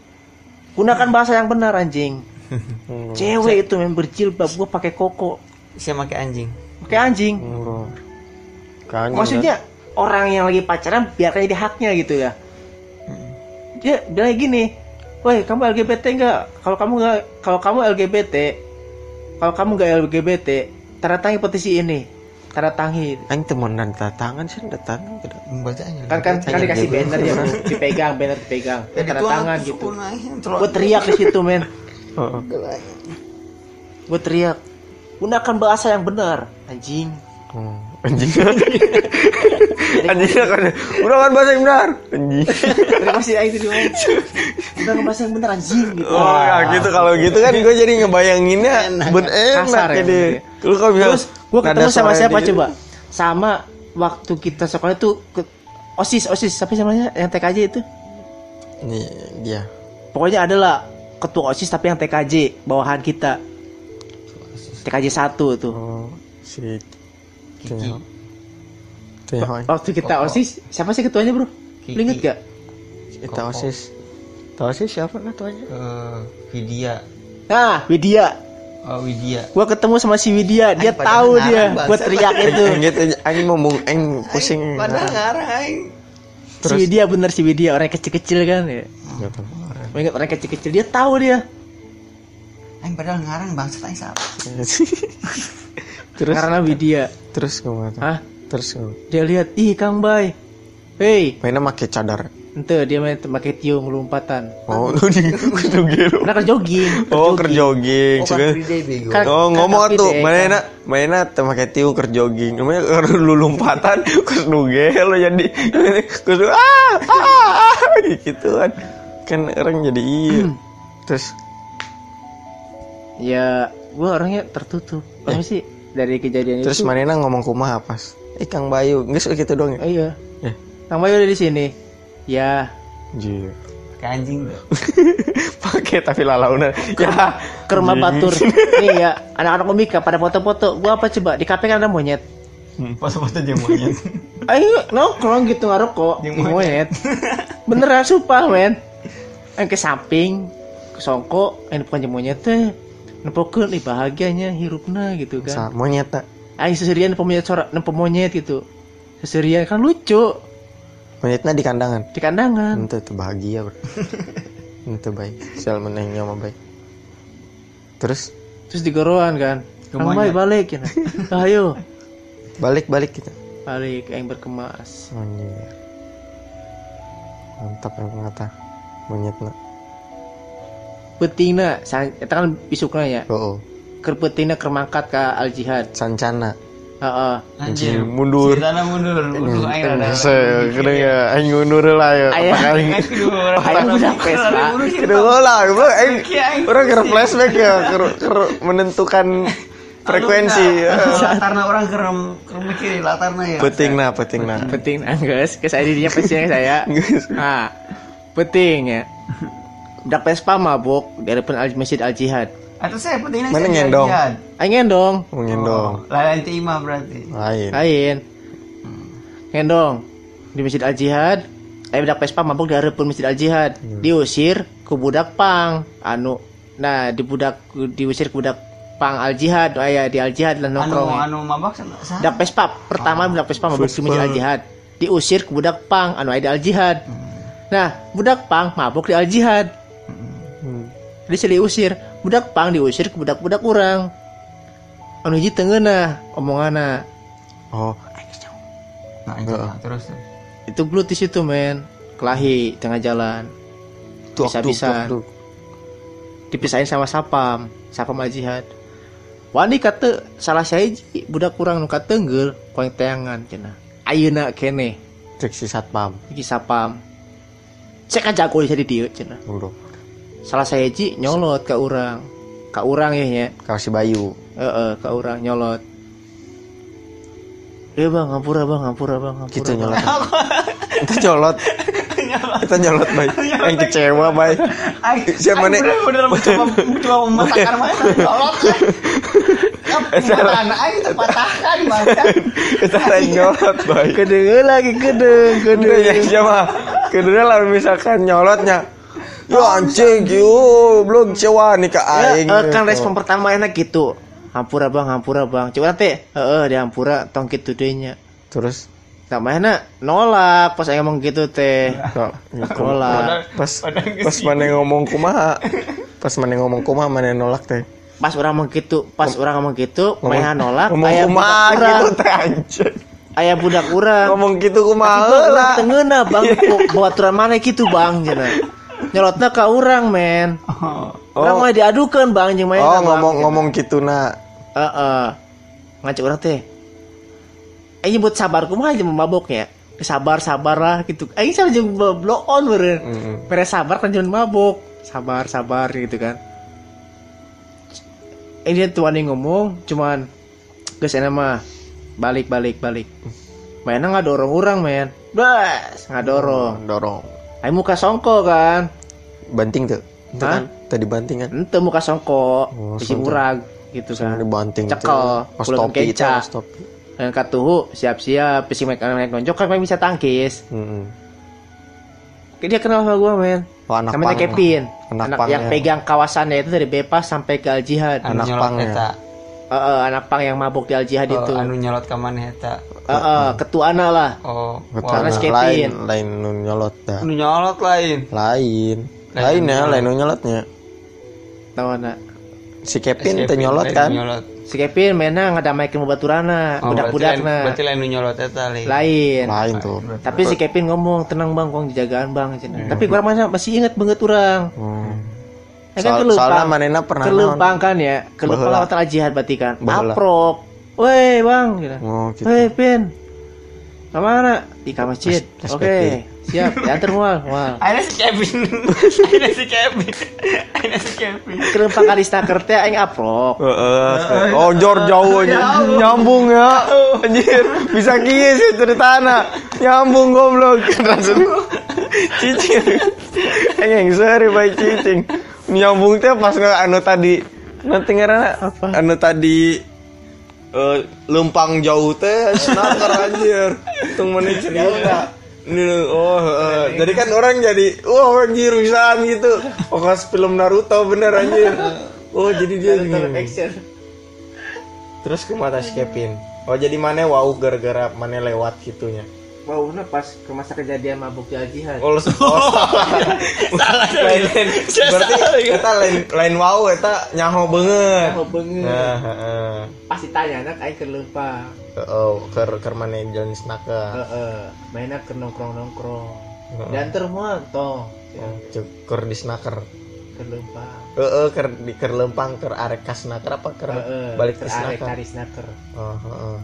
gunakan bahasa yang benar anjing Hmm. cewek itu yang berjilbab gua pakai koko Saya pakai anjing. pakai anjing Bro. Kan maksudnya orang yang lagi pacaran biarkan jadi haknya gitu ya. Dia bilang gini woi kamu LGBT enggak kalau kamu nggak kalau kamu LGBT kalau kamu nggak LGBT tanda tangi petisi ini. Tanda tangi Aing temenan tangan sih ada tangan tidak. Bacanya. kan kan kan dikasih banner ya dipegang banner dipegang. Tanda tangan gitu. gue teriak di situ men. Heeh. gue teriak gunakan bahasa yang benar. Anjing. Hmm. *laughs* Anjing. Anjing kan. Udah kan bahasa yang benar. Anjing. terima kasih itu dulu gunakan bahasa yang benar anjing gitu Oh ya gitu kalau gitu kan gue jadi ngebayanginnya ben enak ya, jadi. Lu kalau bisa Terus gue ketemu sama siapa coba? Sama waktu kita sekolah itu ke OSIS OSIS sih namanya yang TKJ itu? Nih dia. Pokoknya adalah ketua OSIS tapi yang TKJ bawahan kita. TKJ 1 tuh. Oh si Kiki. Teh Waktu kita OSIS siapa sih ketuanya, Bro? Lu Kiki. inget gak? kita osis. Tahu sih siapa ketuanya? Eh, Widya. Nah, Widya. Oh, Widya. Gua ketemu sama si Widya, dia Ay, tahu dia. Gua teriak *laughs* itu. gitu aing ngomong aing pusing. Padahal ngarang aing. Si Widya bener si Widya orang kecil-kecil kan ya. Gitu. Gua inget orang kecil-kecil dia tahu dia. Aing padahal ngarang bangsa aing salah. *laughs* terus Karena Widya. terus ngomong apa? Hah? Terus ngomong. Dia lihat, "Ih, Kang Bay. Hei, Mainnya pakai cadar. ente dia main pakai tiung lompatan." Oh, *laughs* lu di gelo. Nah, kerja jogging. Oh, kerja jogging. Oh, Day bego. Kan- Oh, ngomong kan tuh, deh, mainnya mainnya teh make tiu keur jogging. Namanya *laughs* lu lompatan, kus nugel lo jadi kus nu, ah, ah, ah, *laughs* gitu kan. Kan orang jadi iya. Terus Ya, gua orangnya tertutup. Apa sih dari kejadian terus itu? manena ngomong kumaha pas? Eh Kang Bayu, geus gitu dong ya. Oh iya. Ya. Kang Bayu ada di sini. Ya, Anjir. Kayak anjing tuh. *laughs* Pakai tapi lalauna. Ya, ke rumah batur. Nih ya, anak-anak komika pada foto-foto. Gua apa coba? Di kafe kan ada monyet. Pas-pas aja monyet. *laughs* Ayo nongkrong gitu ngarokok di Di monyet. monyet. *laughs* Beneran sumpah men. Yang ke samping, ke songko, yang bukan monyet teh. Nempokeun nih bahagianya hirupna gitu Sa kan. monyet tak. Aing seserian nempo monyet sora, nempo monyet gitu. Seserian kan lucu Monyetnya di kandangan. di kandangan. Itu tuh bahagia, Bro. *laughs* Itu baik. Sial menengnya mah baik. Terus Terus digoroan kan. Bay balik ya. *laughs* Ayo, balik-balik kita. balik yang berkemas. Anjir. Mantap ya ngata. Monyetna. Petingna, san- eta kan bisukna ya. Oh, oh. Keur petingna keur mangkat ka Al Jihad. Sancana. Heeh. Anjir, mundur. Ceritanya mundur. Mundur aing rada. Kena ya, aing ngundur lah ya. Aing. Aya budak Vespa. Kedua lah, aing. Orang kira flashback ya, ker, ker menentukan frekuensi. Latarna orang kerem kerem mikir latarna ya. Peting nah, peting nah. Penting angges, ke saya dirinya pasti yang saya. Nah, penting ya. Budak Vespa mabuk di depan Al Masjid Al Jihad. Atau saya pentingnya Mana saya ngendong? jihad. Aing ngendong, Mengendong. Lain timah berarti. Lain. lain. Ngendong di Masjid Al Jihad. Eh budak Vespa mabuk di harapan Masjid Al Jihad. Diusir ke budak pang anu nah di budak diusir ke budak pang Al Jihad aya di Al Jihad lah Anu nongkrong. anu mabak sana. sa- Budak Vespa pertama budak Vespa mabuk di Masjid Al Jihad. Diusir ke budak pang anu aya di Al Jihad. Nah, budak pang mabuk di Al Jihad. Jadi diusir. Budak pang diusir ke budak-budak orang. Anu hiji tengeuna omonganna. Oh, Nah, itu, nah, terus. Itu gelut di situ, men. Kelahi tengah jalan. tuh, tuh. Dipisahin sama sapam, sapam Al Jihad. Wani kata salah saya budak kurang nu katenggel poing teangan cenah. Ayeuna kene Cek si satpam. iki sapam. Cek aja aku di dieu cenah. Salah saya hiji nyolot ke orang. Ka orang ya nya. Kau si Bayu. Heeh, ke orang nyolot. Eh bang, ngampura bang, ngampura bang, ngampura. Gitu nyolot. *laughs* Kita nyolot. Kita nyolot, Bay. Yang kecewa, Bay. Aing Siapa nih? Udah mencoba mencoba memasakkan mana. Tolong. anak aing terpatahkan bahkan cara nyolot baik Kedeng lagi kedeng, kedeng ya siapa kedeng lah misalkan nyolotnya yo anjing yo belum cewa nih ke Ya, aing eh, kan respon pertama enak gitu. Hampura bang, hampura bang. Coba teh, heeh, di hampura tong gitu deh nya. terus Tak mana nolak pas aing ngomong gitu teh. kok Nolak. pas pas mana ngomong kumaha pas mana ngomong kumaha mana nolak teh Pas orang ngomong gitu, pas orang ngomong gitu, main nolak, ngomong aya kumaha gitu teh anjing aya budak urang. ngomong gitu kumaha lah tengeuna bang, *laughs* Kok bawa aturan mana gitu bang, cenah. Nyolotna ke urang men. Orang mau diadukan bang, jeung main. oh ngomong ngomong gitu nak Heeh. Ngajak orang teh. Aing nyebut sabar kumaha aja mabok ya. Sabar sabar lah gitu. Aing sama jeung blow on meureun. Mm-mm. Beres sabar kan jangan mabok. Sabar sabar gitu kan. Eh dia tuan yang ngomong cuman geus enak mah balik balik balik. Mainnya nggak dorong orang men. Bas nggak dorong. dorong Aing muka songko kan. Banting tuh. Itu Hah? kan tadi banting kan. Ente muka songko. Oh, Bisi murag gitu kan. dibanting Cekel, itu pas topi dan katuhu siap-siap pesi naik naik nonjok kan main bisa tangkis. Mm-mm. dia kenal sama gua men. Oh, anak namanya pang. Kevin. Anak anak, yang ya. pegang kawasannya itu dari Bepas sampai ke Al Jihad. Anak pang ya. eta. Eh, eh, anak pang yang mabuk di Al Jihad oh, itu. anu nyolot ka maneh eta? Eh, eh, ketua anak lah. Oh Betul. Karena si lain lain nu nyolot dah. Anu nyolot lain. Lain Lain lain ya nu nyolotnya tahu anak si Kevin teh nyolot kan? nyolot. si Kevin mainnya ngadamaikeun baturana Oh, budak-budak berarti lain- nah. berarti lain nyolot eta lain lain. Lain tuh. Tapi si Kevin ngomong tenang bang kong dijagaan bang cenah. tapi gua mana masih inget banget orang Hmm. Ya kan Soal- kelempang. soalnya manena pernah kelempang kan ya? Baheula. lawan jihad berarti kan? Baheula. aprok. Weh bang gitu. oh gitu. Weh Pin Ke mana? Di kamar masjid Mas- Mas Oke Betty. Siap Diantar mual Mual Ada si Kevin. *laughs* Ada si Kevin. Ada si Kevin. Kelempang kali staker teh Aing aprok Heeh. Oh, jor jauh aja. Nyambung ya. Anjir, bisa kieu sih ceritana. Nyambung goblok. *laughs* Langsung cicing. Engeng sehari baik cicing. Nyambung teh pas anu tadi. Nanti ngarana Apa? anu tadi eh lempang jauh teh snaker anjir. Tung mana cerita. Ini oh heeh. jadi kan orang jadi wah anjir bisaan gitu. Fokus film Naruto bener anjir. Oh jadi dia gini. Terus ke mata si Kevin. Oh jadi mana wow gara-gara mana lewat gitunya. Nah pas ke masa kejadian mabuk di Al Jihad Oh, oh *laughs* salah. lain, lain. Berarti kita lain lain wow eta nyaho banget. Oh banget Nah. Pas ditanya anak Aing kelempang Oh, ker ker mana jalan snaka. Heeh Mainnya ke nongkrong-nongkrong Heeh. Diantar mual Tong Oh, Cukur di snaker. Kelempang Heeh, ker di ker lempang ker arek ka snaker apa ker Heeh balik ke Terarek snaker. kari snaker Oh, heeh.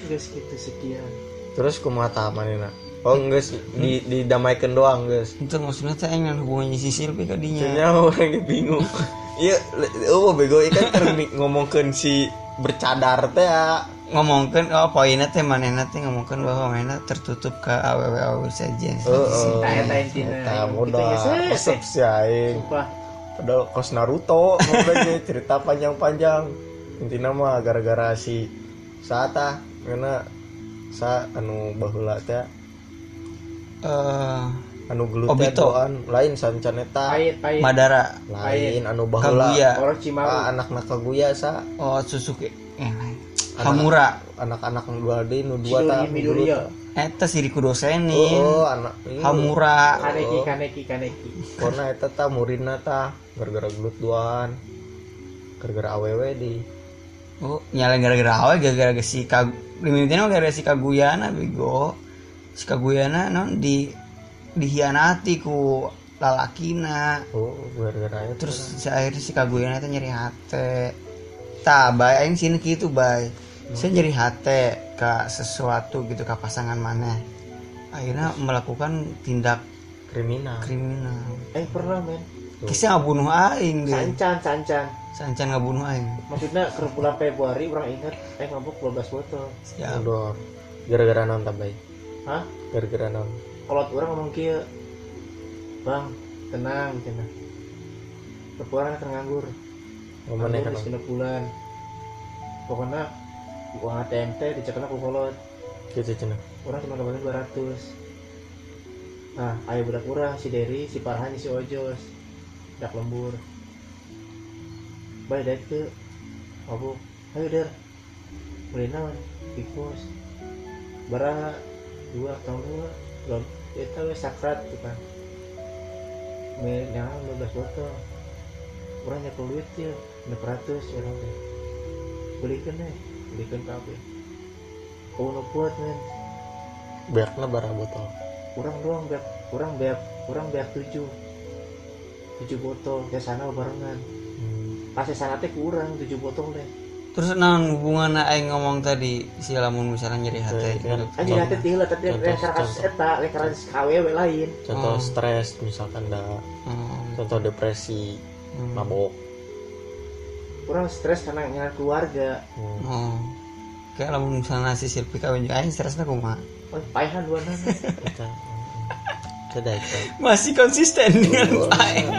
Terus gitu sekian Terus kumaha tah manehna? Oh, geus di didamaikeun doang, geus. Itu maksudnya teh yang hubungannya si Silvi ke dinya. Nya *laughs* orang bingung. Iya, oh bego ikan kan ngomongkeun si bercadar teh ya. Ngomongkan oh poinnya teh manehna teh ngomongkan bahwa manehna tertutup ke awewe-awewe saja. Heeh. Eta eta intina Eta hese. Resep si aing. Sumpah Padahal kos Naruto ngobrolnya *laughs* cerita panjang-panjang. Intina mah gara-gara si Sata karena sa anu baheula teh Eh, anu gelut teh doan lain sancan eta Pahit pahit. Madara, lain anu baheula Kaguya, Orang Cimaru. Ah, anak-anak Kaguya sa. Oh Suzuki, eh lain. Hamura, anak-anak nu dua deui nu dua ta eta si Riku Dosenin, oh anak iya. Hamura, Kaneki kaneki kaneki. Karena eta ta murina ta gara-gara gelut duaan gara-gara awewe di. Oh nyala gara-gara awal gara-gara si Kag, limitin gara-gara si Kaguyana bego, si Kaguyana non di dihianati ku lalakina, oh gara-gara itu. Terus si akhirnya si Kaguyana teh nyeri hate, tah bay aing sini gitu bay, saya nyeri hate ke sesuatu gitu ke pasangan mana, akhirnya melakukan tindak kriminal. kriminal. Eh pernah men Kisah ngabunuh aing deh. Sancan sancan. Sancan ngabunuh aing. Maksudnya ke bulan Februari orang ingat Eh mabuk 12 botol. Ya. Odor. gara-gara non baik Hah? gara-gara non Kalau orang ngomong kia Bang tenang cina Kepuaran kan nganggur. Ngomongnya kan di bulan. Pokoknya uang ATM teh dicekna ku kolot. Gitu cina orang cuma dapatin 200 nah ayah budak kurang si Derry si Farhan si Ojos dak lembur. Baik dek ke mabuk ayo der. Big boss bara dua tahun dua belum. Kita we sakrat gitu kan me yang 12 botol. Orang nyekel duit ya 600 orang teh belikan deh belikan kabeh kau nu kuat men beakna bara botol. Kurang doang biar kurang biar kurang biar tujuh tujuh botol ke sana barengan hmm. pas sana teh kurang tujuh botol deh terus naon hubungan aing ngomong tadi si lamun misalnya nyeri hati Kan aja hati tihla tapi rekar kasus eta rekar kasus KWW lain contoh Hmm. stres misalkan dah Hmm, contoh depresi hmm. mabok kurang stres karena nyala keluarga hmm. Oh. Kayak lamun misalnya si Silvi kawin juga aing stresna kumaha? oh payahan dua nana Masih konsisten dengan aing.